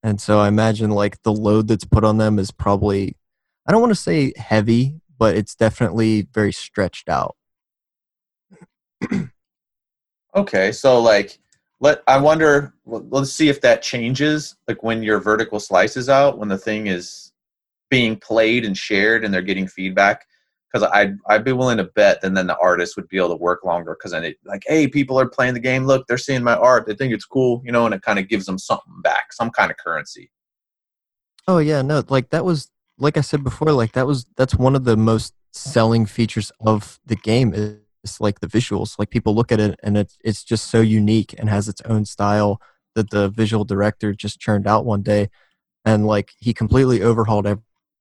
And so I imagine like the load that's put on them is probably I don't want to say heavy, but it's definitely very stretched out. (clears throat) okay, so like let I wonder. Let's see if that changes. Like when your vertical slice is out, when the thing is being played and shared, and they're getting feedback. Because I'd I'd be willing to bet, and then the artist would be able to work longer. Because then it like, hey, people are playing the game. Look, they're seeing my art. They think it's cool, you know, and it kind of gives them something back, some kind of currency. Oh yeah, no, like that was like I said before, like that was that's one of the most selling features of the game it's like the visuals. Like people look at it and it's it's just so unique and has its own style that the visual director just churned out one day, and like he completely overhauled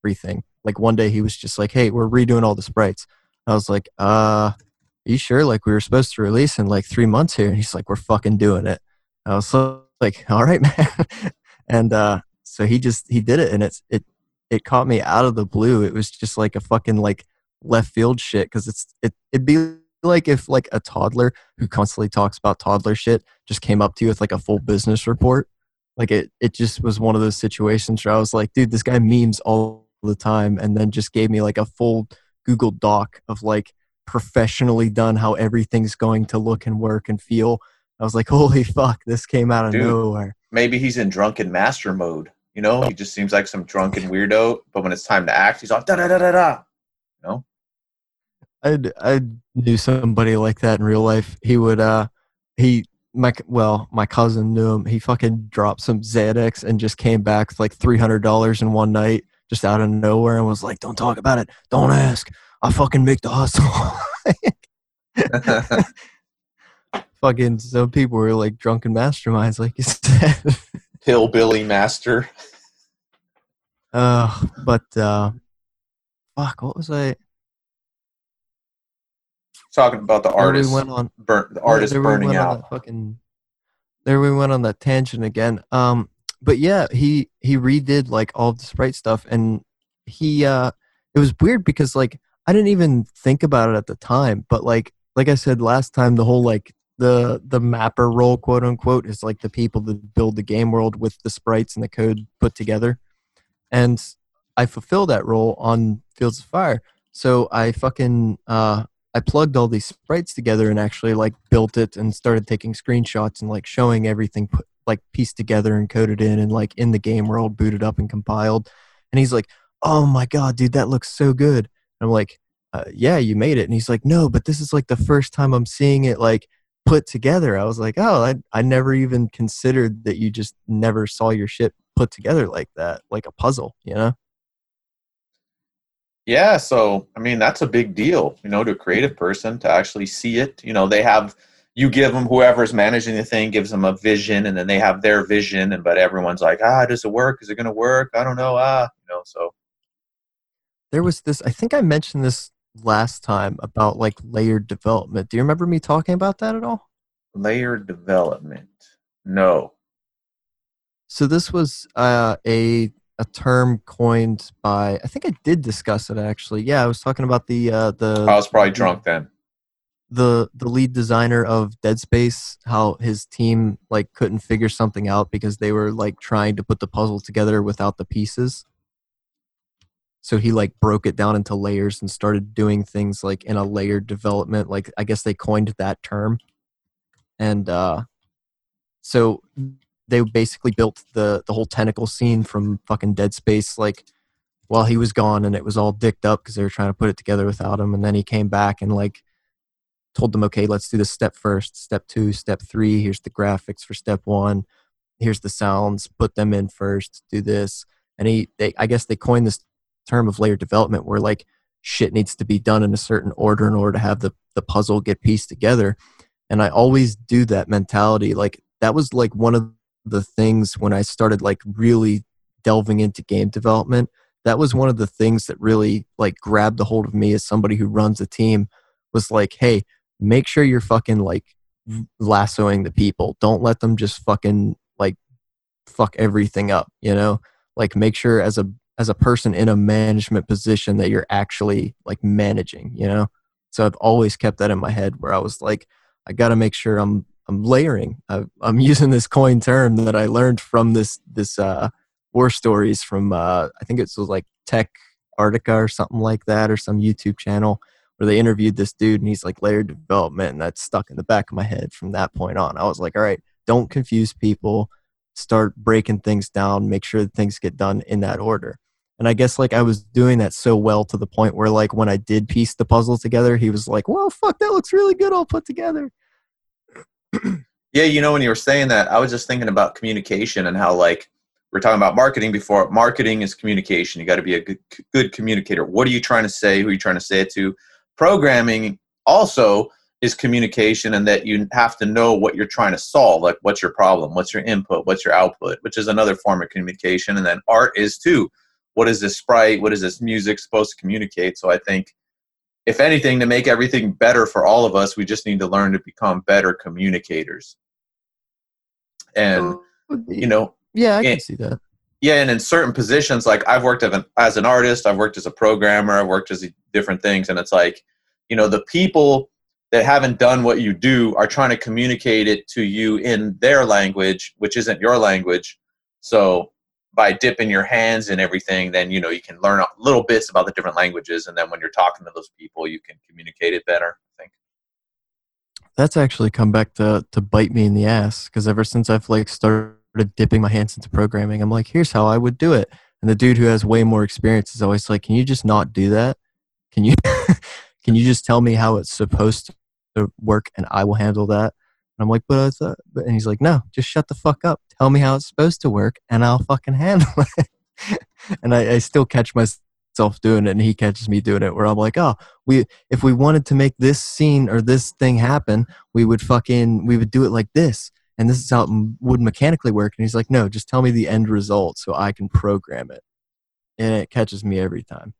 everything. Like one day he was just like, "Hey, we're redoing all the sprites." I was like, "Uh, are you sure? Like we were supposed to release in like three months here." And he's like, "We're fucking doing it." I was (laughs) like, "All right, man," (laughs) and uh, so he just he did it, and it's it it caught me out of the blue. It was just like a fucking like left field shit because it's it it'd be like if like a toddler who constantly talks about toddler shit just came up to you with like a full business report. Like it, it just was one of those situations where I was like, dude, this guy memes all the time, and then just gave me like a full Google Doc of like professionally done how everything's going to look and work and feel. I was like, holy fuck, this came out of dude, nowhere. Maybe he's in drunken master mode. You know, he just seems like some drunken weirdo, but when it's time to act, he's all da da da da da. I I knew somebody like that in real life. He would uh he my well my cousin knew him. He fucking dropped some Xanax and just came back with like three hundred dollars in one night, just out of nowhere, and was like, "Don't talk about it. Don't ask. I fucking make the hustle." (laughs) (laughs) fucking some people were like drunken masterminds, like you (laughs) said. Hillbilly master. Uh, but uh, fuck, what was I? Talking about the artist. We went on burn, the artist burning out. Fucking, there we went on that tangent again. Um, but yeah, he he redid like all the sprite stuff, and he uh, it was weird because like I didn't even think about it at the time, but like like I said last time, the whole like the the mapper role, quote unquote, is like the people that build the game world with the sprites and the code put together, and I fulfill that role on Fields of Fire. So I fucking uh, I plugged all these sprites together and actually like built it and started taking screenshots and like showing everything put like pieced together and coded in and like in the game world booted up and compiled. And he's like, "Oh my god, dude, that looks so good." And I'm like, uh, "Yeah, you made it." And he's like, "No, but this is like the first time I'm seeing it like put together." I was like, "Oh, I I never even considered that you just never saw your shit put together like that, like a puzzle, you know?" Yeah, so I mean that's a big deal, you know, to a creative person to actually see it. You know, they have you give them whoever's managing the thing gives them a vision, and then they have their vision, and but everyone's like, ah, does it work? Is it going to work? I don't know. Ah, you know, so there was this. I think I mentioned this last time about like layered development. Do you remember me talking about that at all? Layered development, no. So this was uh, a a term coined by I think I did discuss it actually. Yeah, I was talking about the uh, the. I was probably drunk then. The the lead designer of Dead Space, how his team like couldn't figure something out because they were like trying to put the puzzle together without the pieces. So he like broke it down into layers and started doing things like in a layered development. Like I guess they coined that term. And uh so they basically built the the whole tentacle scene from fucking Dead Space like while he was gone and it was all dicked up because they were trying to put it together without him and then he came back and like told them, okay, let's do this step first, step two, step three. Here's the graphics for step one. Here's the sounds. Put them in first. Do this. And he, they, I guess they coined this term of layer development where like shit needs to be done in a certain order in order to have the the puzzle get pieced together. And I always do that mentality. Like that was like one of the things when I started like really delving into game development. That was one of the things that really like grabbed a hold of me as somebody who runs a team was like, hey, make sure you're fucking like lassoing the people. Don't let them just fucking like fuck everything up, you know? Like make sure as a as a person in a management position that you're actually like managing, you know? So I've always kept that in my head where I was like, I got to make sure I'm I'm layering. I, am using this coin term that I learned from this this uh, war stories from uh, I think it was like Tech Arctica or something like that or some YouTube channel where they interviewed this dude and he's like layered development and that's stuck in the back of my head from that point on. I was like, all right, don't confuse people. Start breaking things down. Make sure that things get done in that order. And I guess like I was doing that so well to the point where like when I did piece the puzzle together, he was like, "Well, fuck, that looks really good all put together." Yeah, you know, when you were saying that, I was just thinking about communication and how like we're talking about marketing before. Marketing is communication. You got to be a good, good communicator. What are you trying to say? Who are you trying to say it to? Programming also is communication and that you have to know what you're trying to solve like what's your problem what's your input what's your output which is another form of communication and then art is too what is this sprite what is this music supposed to communicate so i think if anything to make everything better for all of us we just need to learn to become better communicators. And oh, you know yeah i can see that. Yeah and in certain positions like i've worked as an, as an artist i've worked as a programmer i've worked as different things and it's like you know the people that haven't done what you do are trying to communicate it to you in their language which isn't your language. So by dipping your hands in everything then you know you can learn little bits about the different languages and then when you're talking to those people you can communicate it better i think. That's actually come back to to bite me in the ass because ever since i've like started dipping my hands into programming i'm like here's how i would do it. And the dude who has way more experience is always like can you just not do that? Can you (laughs) can you just tell me how it's supposed to work and I will handle that? And I'm like, but uh, I thought, and he's like, no, just shut the fuck up. Tell me how it's supposed to work and I'll fucking handle (laughs) it. and I, I still catch myself doing it and he catches me doing it where I'm like, oh, we, if we wanted to make this scene or this thing happen, we would fucking, we would do it like this. And this is how it would mechanically work. And he's like, no, just tell me the end result so I can program it. And it catches me every time.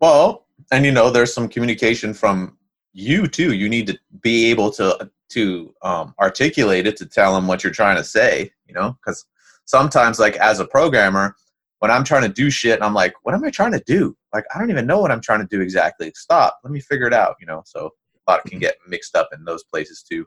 Well, and you know, there's some communication from you too. You need to be able to to um, articulate it to tell them what you're trying to say. You know, because sometimes, like as a programmer, when I'm trying to do shit, and I'm like, what am I trying to do? Like, I don't even know what I'm trying to do exactly. Stop. Let me figure it out. You know, so a lot can get mixed up in those places too.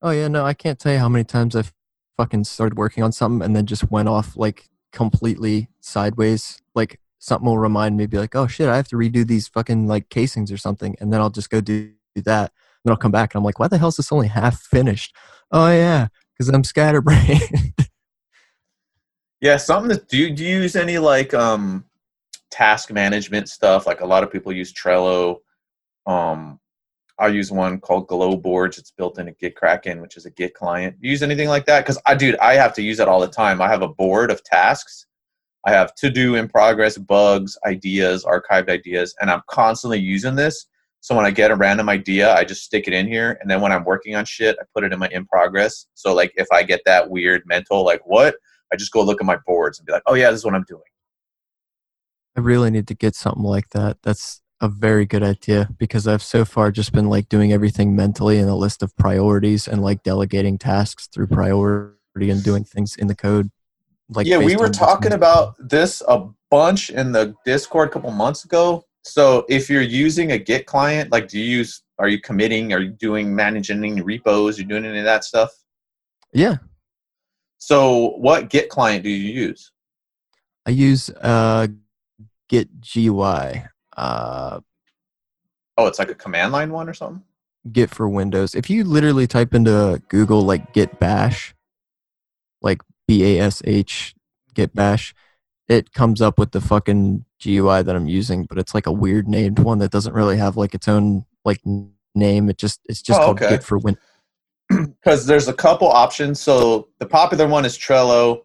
Oh yeah, no, I can't tell you how many times I've fucking started working on something and then just went off like completely sideways. Like something will remind me, be like, oh shit, I have to redo these fucking like casings or something, and then I'll just go do, do that. And then I'll come back and I'm like, why the hell is this only half finished? Oh yeah, because I'm scatterbrained. (laughs) yeah, something that do you, do you use any like um task management stuff? Like a lot of people use Trello. Um, I use one called Glo Boards. It's built into GitKraken, which is a Git client. You use anything like that? Because I, dude, I have to use that all the time. I have a board of tasks I have to do in progress, bugs, ideas, archived ideas, and I'm constantly using this. So when I get a random idea, I just stick it in here. And then when I'm working on shit, I put it in my in progress. So like if I get that weird mental, like what? I just go look at my boards and be like, oh yeah, this is what I'm doing. I really need to get something like that. That's a very good idea because I've so far just been like doing everything mentally in a list of priorities and like delegating tasks through priority and doing things in the code like yeah we were talking about this a bunch in the discord a couple months ago. So if you're using a git client like do you use are you committing? Are you doing managing repos? Are you doing any of that stuff? Yeah. So what git client do you use? I use uh git gui uh oh it's like a command line one or something? Git for windows. If you literally type into google like git bash B A S H Git Bash, it comes up with the fucking GUI that I'm using, but it's like a weird named one that doesn't really have like its own like name. It just it's just Oh, called okay. Git for Win. (clears throat) because there's a couple options. So the popular one is Trello.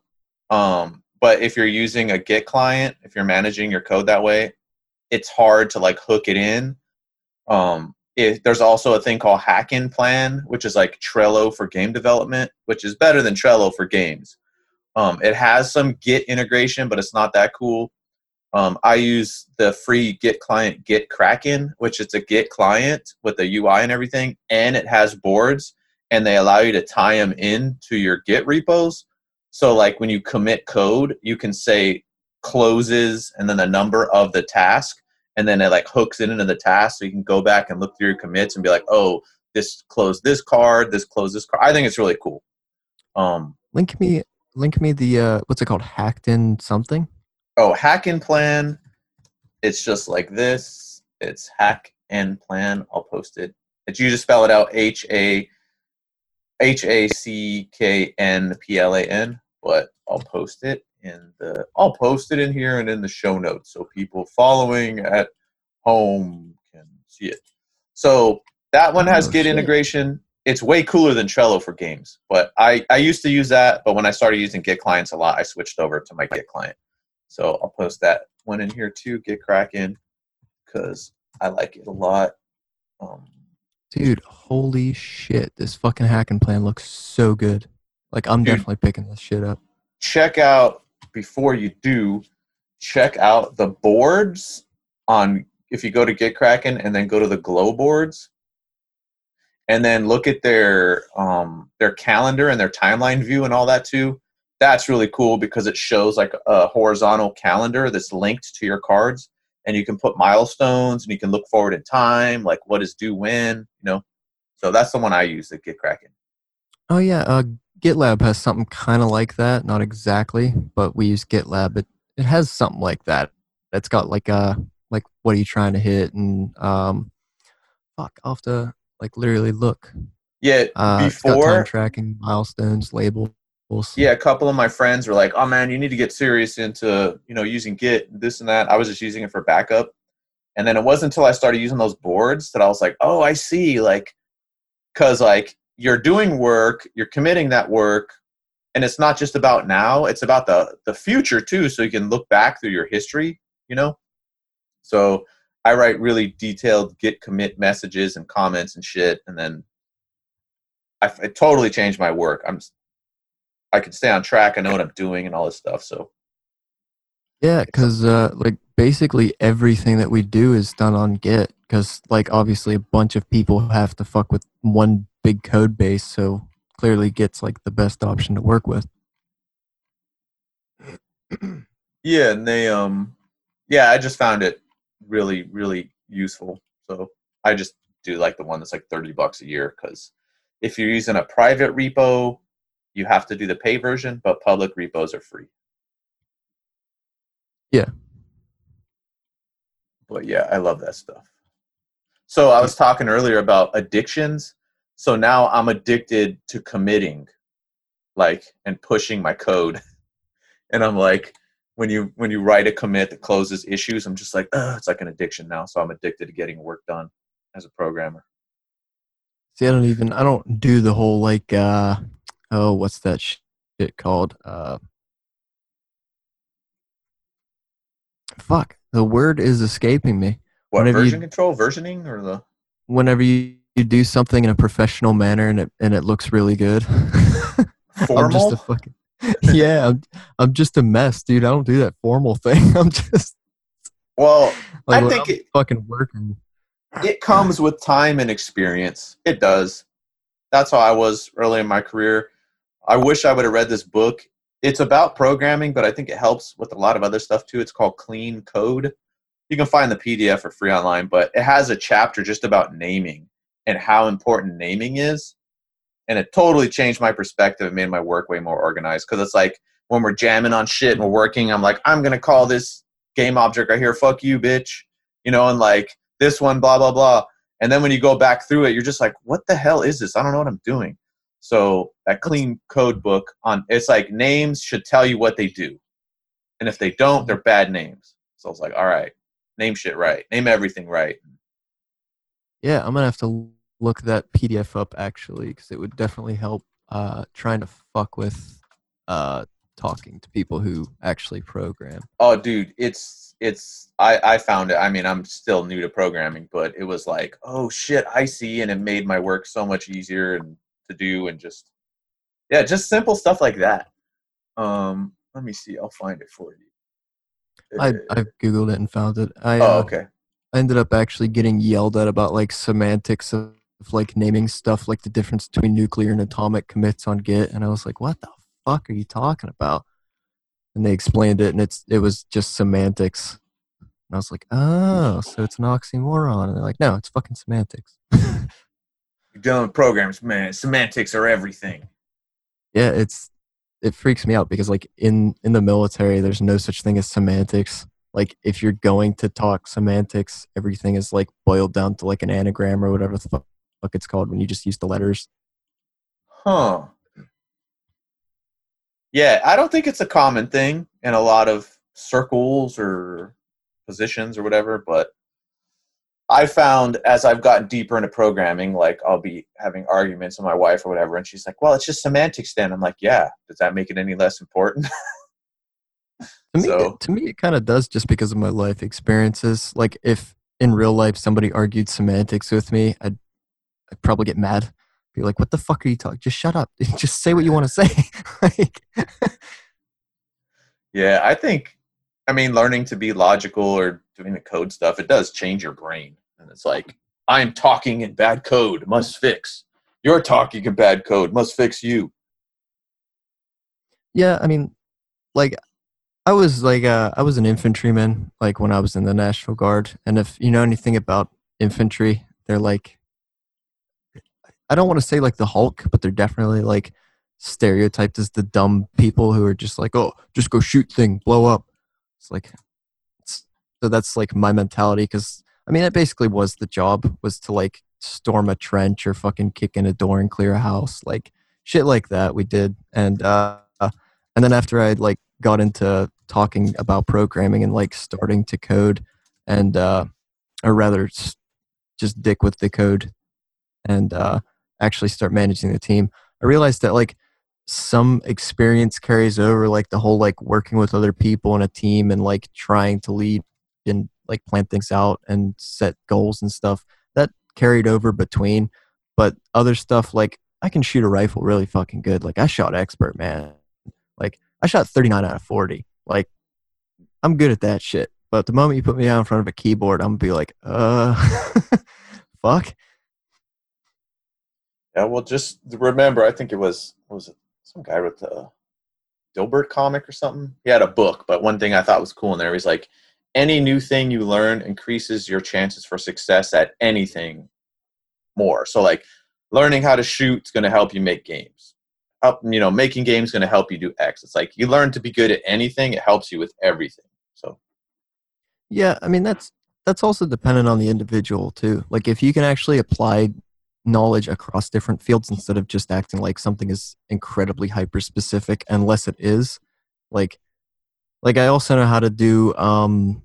Um, but if you're using a Git client, if you're managing your code that way, it's hard to like hook it in. Um, it, there's also a thing called HacknPlan, which is like Trello for game development, which is better than Trello for games. Um, it has some Git integration, but it's not that cool. Um, I use the free Git client GitKraken, which is a Git client with the UI and everything, and it has boards and they allow you to tie them in to your Git repos. So, like when you commit code, you can say closes and then the number of the task, and then it like hooks it into the task. So you can go back and look through your commits and be like, oh, this closed this card, this closed this card. I think it's really cool. Um, Link me link me the uh what's it called? Hacked in something? oh, HacknPlan. It's just like this. It's hack and plan. I'll post it. It's you just spell it out H A H A C K N P L A N, but I'll post it in the I'll post it in here and in the show notes so people following at home can see it. So that one has Oh, Git shit. integration. It's way cooler than Trello for games, but I I used to use that, but when I started using Git clients a lot, I switched over to my Git client. So I'll post that one in here too, GitKraken, because I like it a lot. Um, Dude, holy shit. This fucking hacking plan looks so good. Like I'm Dude. definitely picking this shit up. check out before you do check out the boards on if you go to Git GitKraken and then go to the Glo boards and then look at their um, their calendar and their timeline view and all that too that's really cool because it shows like a horizontal calendar that's linked to your cards and you can put milestones and you can look forward in time like what is due when you know so that's the one i use at GitKraken Oh yeah, uh GitLab has something kind of like that. Not exactly, but we use GitLab. It it has something like that. It's got like uh like what are you trying to hit and um fuck have to like literally look. yeah Uh it's time before tracking, milestones, labels. yeah a couple of my friends were like oh man you need to get serious into you know using git this and that i was just using it for backup and then it wasn't until i started using those boards that i was like oh i see like because like you're doing work you're committing that work and it's not just about now it's about the the future too so you can look back through your history you know so i write really detailed git commit messages and comments and shit and then I, it totally changed my work i'm I can stay on track. I know what I'm doing and all this stuff. So Yeah, because uh, like basically everything that we do is done on Git. Because like obviously a bunch of people have to fuck with one big code base, so clearly Git's like the best option to work with. yeah, and they um yeah, I just found it really really useful. So I just do like the one that's like 30 bucks a year because if you're using a private repo, you have to do the pay version, but public repos are free. Yeah. But yeah, I love that stuff. So I was talking earlier about addictions. So now I'm addicted to committing, like and pushing my code. (laughs) And I'm like, when you when you write a commit that closes issues, I'm just like, Ugh, it's like an addiction now. So I'm addicted to getting work done as a programmer. See, I don't even I don't do the whole like uh oh what's that shit called uh fuck the word is escaping me. What Whenever you- version control, versioning, or the Whenever you, you do something in a professional manner and it and it looks really good. (laughs) I'm formal? just a fucking (laughs) yeah. I'm, I'm just a mess, dude. I don't do that formal thing. (laughs) I'm just well, (laughs) like I think it, fucking working. it comes with time and experience. It does. That's how I was early in my career. I wish I would have read this book. It's about programming, but I think it helps with a lot of other stuff too. It's called Clean Code. You can find the PDF for free online, but it has a chapter just about naming and how important naming is. And it totally changed my perspective and made my work way more organized. Because it's like when we're jamming on shit and we're working, I'm like, I'm gonna call this game object right here, fuck you, bitch. You know, and like this one, blah, blah, blah. And then when you go back through it, you're just like, what the hell is this? I don't know what I'm doing. So that clean code book on it's like names should tell you what they do. And if they don't, they're bad names. So it's like, all right, name shit right. Name everything right. Yeah, I'm gonna have to look that PDF up actually because it would definitely help uh, trying to fuck with uh, talking to people who actually program. Oh, dude, it's it's I I found it. I mean, I'm still new to programming, but it was like, oh shit, I see, and it made my work so much easier and to do, and just yeah, just simple stuff like that. Um, let me see. I'll find it for you. I I googled it and found it. I oh, uh, okay. I ended up actually getting yelled at about like semantics of like naming stuff like the difference between nuclear and atomic commits on Git, and I was like, "What the fuck are you talking about?" And they explained it, and it's it was just semantics. And I was like, "Oh, so it's an oxymoron?" And they're like, "No, it's fucking semantics." (laughs) With programs, man. Semantics are everything. yeah, it's it freaks me out because like in in the military, there's no such thing as semantics. Like if you're going to talk semantics, everything is like boiled down to like an anagram or whatever the fuck it's called when you just use the letters. Huh. Yeah, I don't think it's a common thing in a lot of circles or positions or whatever, but I found as I've gotten deeper into programming, like I'll be having arguments with my wife or whatever, and she's like, Well, it's just semantics then. I'm like, Yeah, does that make it any less important? (laughs) To me, So- it, to me, it kind of does just because of my life experiences. Like, if in real life somebody argued semantics with me, I'd, I'd probably get mad. Be like, "What the fuck are you talking? Just shut up. (laughs) just say what you want to say." (laughs) like, (laughs) yeah, I think I mean learning to be logical or doing the code stuff, it does change your brain. And it's like, I'm talking in bad code, must fix. You're talking in bad code, must fix you. yeah, I mean, like, I was like, uh, I was an infantryman, like when I was in the National Guard, and if you know anything about infantry, they're like, I don't want to say like the Hulk, but they're definitely like stereotyped as the dumb people who are just like, oh, just go shoot thing, blow up. It's like, it's, so that's like my mentality because I mean, that basically was the job was to like storm a trench or fucking kick in a door and clear a house, like shit like that. We did, and uh, and then after I like got into talking about programming and like starting to code, and uh, or rather, just dick with the code, and uh, actually start managing the team. I realized that like some experience carries over, like the whole like working with other people in a team and like trying to lead and like plan things out and set goals and stuff that carried over between. But other stuff like I can shoot a rifle really fucking good. Like I shot expert, man. Like I shot 39 out of 40. Like I'm good at that shit. But the moment you put me down in front of a keyboard, I'm gonna be like, uh, (laughs) fuck. Yeah, well, just remember, I think it was was it some guy with a Dilbert comic or something. He had a book, but one thing I thought was cool in there, he's like, any new thing you learn increases your chances for success at anything more. So, like, learning how to shoot is going to help you make games. Help, you know, making games going to help you do X. It's like you learn to be good at anything; it helps you with everything. So, Yeah, I mean that's that's also dependent on the individual too. Like if you can actually apply knowledge across different fields instead of just acting like something is incredibly hyper specific unless it is. Like like I also know how to do um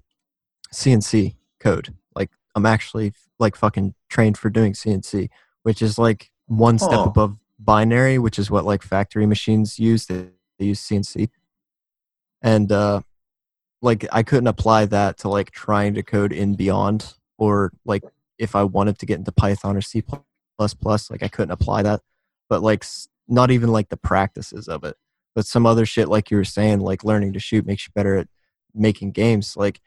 CNC code. Like I'm actually like fucking trained for doing CNC, which is like one step Oh. above binary, which is what like factory machines use. They, they use CNC. And uh like I couldn't apply that to like trying to code in BYOND or like if I wanted to get into Python or C++, like I couldn't apply that. But like not even like the practices of it. But some other shit like you were saying like learning to shoot makes you better at making games. Like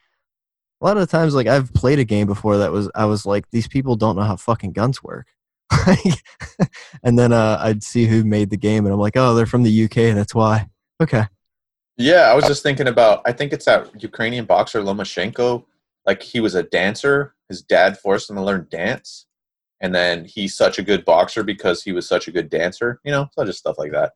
a lot of the times like I've played a game before that was I was like these people don't know how fucking guns work. (laughs) And then uh, I'd see who made the game and I'm like, "Oh, they're from the UK, that's why." Okay. yeah, I was just thinking about. I think it's that Ukrainian boxer Lomachenko. Like, he was a dancer. His dad forced him to learn dance, and then he's such a good boxer because he was such a good dancer. You know, so just stuff like that.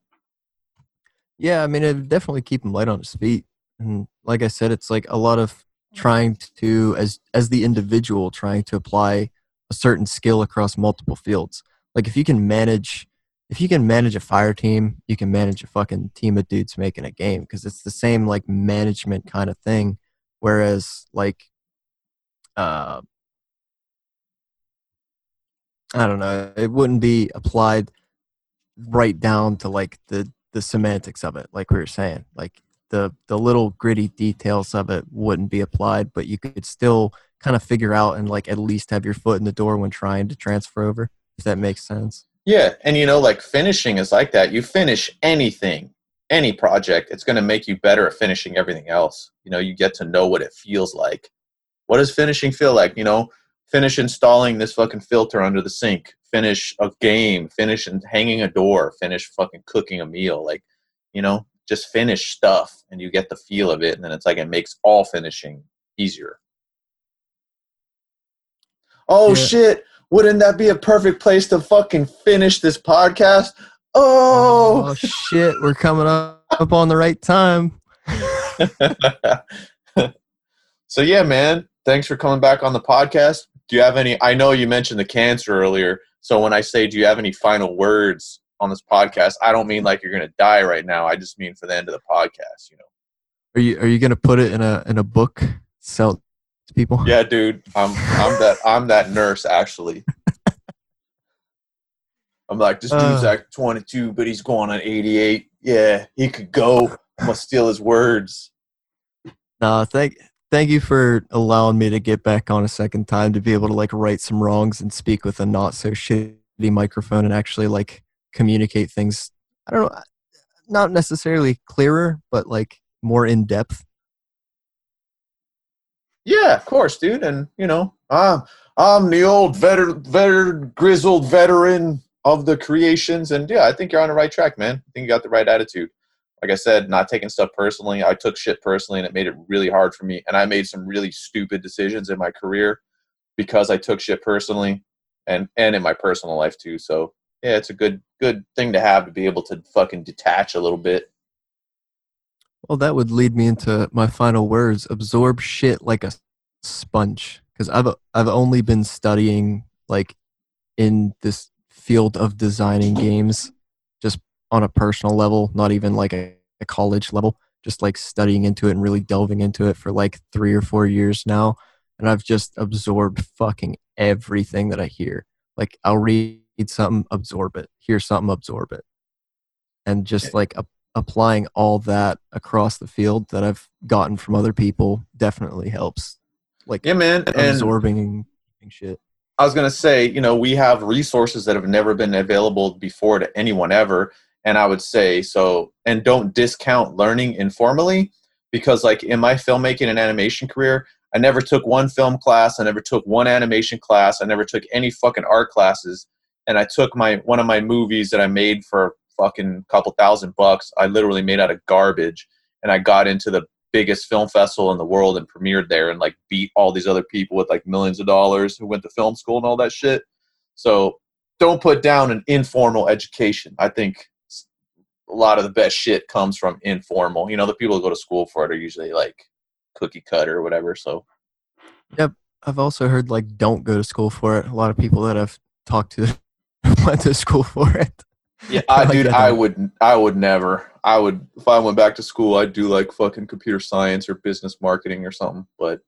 Yeah, I mean, it definitely keep him light on his feet. And like I said, it's like a lot of trying to, as as the individual, trying to apply a certain skill across multiple fields. Like if you can manage, if you can manage a fire team, you can manage a fucking team of dudes making a game because it's the same like management kind of thing. Whereas like, uh, I don't know. It wouldn't be applied right down to like the the semantics of it, like we were saying. Like the the little gritty details of it wouldn't be applied, but you could still kind of figure out and like at least have your foot in the door when trying to transfer over. If that makes sense. Yeah, and you know, like finishing is like that. You finish anything, any project, it's going to make you better at finishing everything else. You know, you get to know what it feels like. What does finishing feel like? You know, finish installing this fucking filter under the sink, finish a game, finish and hanging a door, finish fucking cooking a meal. Like, you know, just finish stuff and you get the feel of it. And then it's like it makes all finishing easier. Oh yeah. shit. Wouldn't that be a perfect place to fucking finish this podcast? Oh, oh shit. We're coming up, up on the right time. (laughs) so yeah, man. Thanks for coming back on the podcast do you have any i know you mentioned the cancer earlier. So when i say do you have any final words on this podcast? I don't mean like you're gonna die right now. I just mean for the end of the podcast you know. Are you are you gonna put it in a in a book sell to people? Yeah dude. I'm i'm that i'm that nurse actually. (laughs) I'm like this dude's uh, like 22 but he's going on 88 yeah he could go. I'm gonna steal his words. No thank thank you for allowing me to get back on a second time to be able to like right some wrongs and speak with a not so shitty microphone and actually like communicate things. I don't know, uh, not necessarily clearer, but like more in depth. Yeah, of course, dude. And you know, I'm I'm the old veteran, veteran, grizzled veteran of the creations, and yeah, I think you're on the right track, man. I think you got the right attitude like I said, not taking stuff personally. I took shit personally and it made it really hard for me. And I made some really stupid decisions in my career because I took shit personally and, and in my personal life too. So yeah, it's a good, good thing to have to be able to fucking detach a little bit. Well, that would lead me into my final words absorb shit like a sponge. Because I've, I've only been studying like in this field of designing games just on a personal level, not even like a, a college level, just like studying into it and really delving into it for like three or four years now. And I've just absorbed fucking everything that I hear. Like I'll read something, absorb it, hear something, absorb it. And just like a, applying all that across the field that I've gotten from other people definitely helps. Like yeah, man, absorbing and shit. I was gonna say, you know, we have resources that have never been available before to anyone ever, and I would say so. And don't discount learning informally because, like in my filmmaking and animation career, I never took one film class. I never took one animation class. I never took any fucking art classes. And I took my one of my movies that I made for fucking couple thousand bucks. I literally made out of garbage, and I got into the biggest film festival in the world and premiered there and like beat all these other people with like millions of dollars who went to film school and all that shit. So don't put down an informal education. I think a lot of the best shit comes from informal. You know, the people who go to school for it are usually like cookie cutter or whatever. So, yep. I've also heard like don't go to school for it. A lot of people that I've talked to (laughs) went to school for it. Yeah, (laughs) I like dude, I would, I would never. I would if I went back to school, I'd do like fucking computer science or business marketing or something. But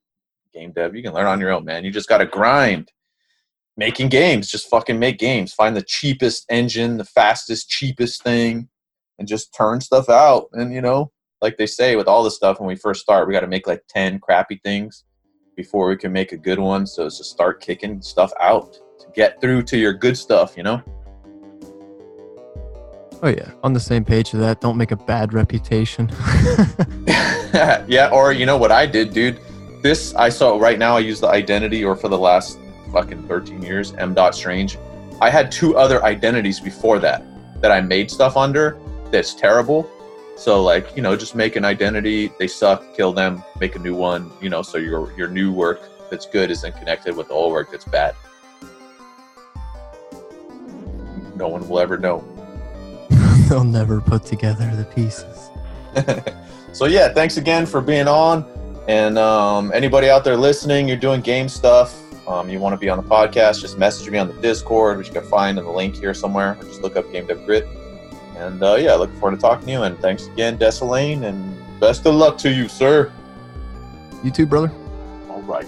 game dev, you can learn on your own, man. You just got to grind. Making games, just fucking make games. Find the cheapest engine, the fastest, cheapest thing and just turn stuff out. And you know, like they say with all this stuff, when we first start, we got to make like ten crappy things before we can make a good one. So it's just start kicking stuff out to get through to your good stuff. You know. Oh yeah, on the same page of that. Don't make a bad reputation. (laughs) (laughs) yeah, or you know what I did, dude. This I saw right now. I use the identity, or for the last fucking thirteen years, M. Dot Strange. I had two other identities before that that I made stuff under, that's terrible. So like, you know, just make an identity, they suck, kill them, make a new one, you know, so your your new work that's good isn't connected with the old work that's bad. No one will ever know. (laughs) They'll never put together the pieces. (laughs) so yeah, thanks again for being on. And um, anybody out there listening, you're doing game stuff, um, you want to be on the podcast, just message me on the Discord, which you can find in the link here somewhere, or just look up Game Dev Grit. And uh, yeah, looking forward to talking to you. And thanks again, Desolane, and best of luck to you, sir. You too, brother. All right.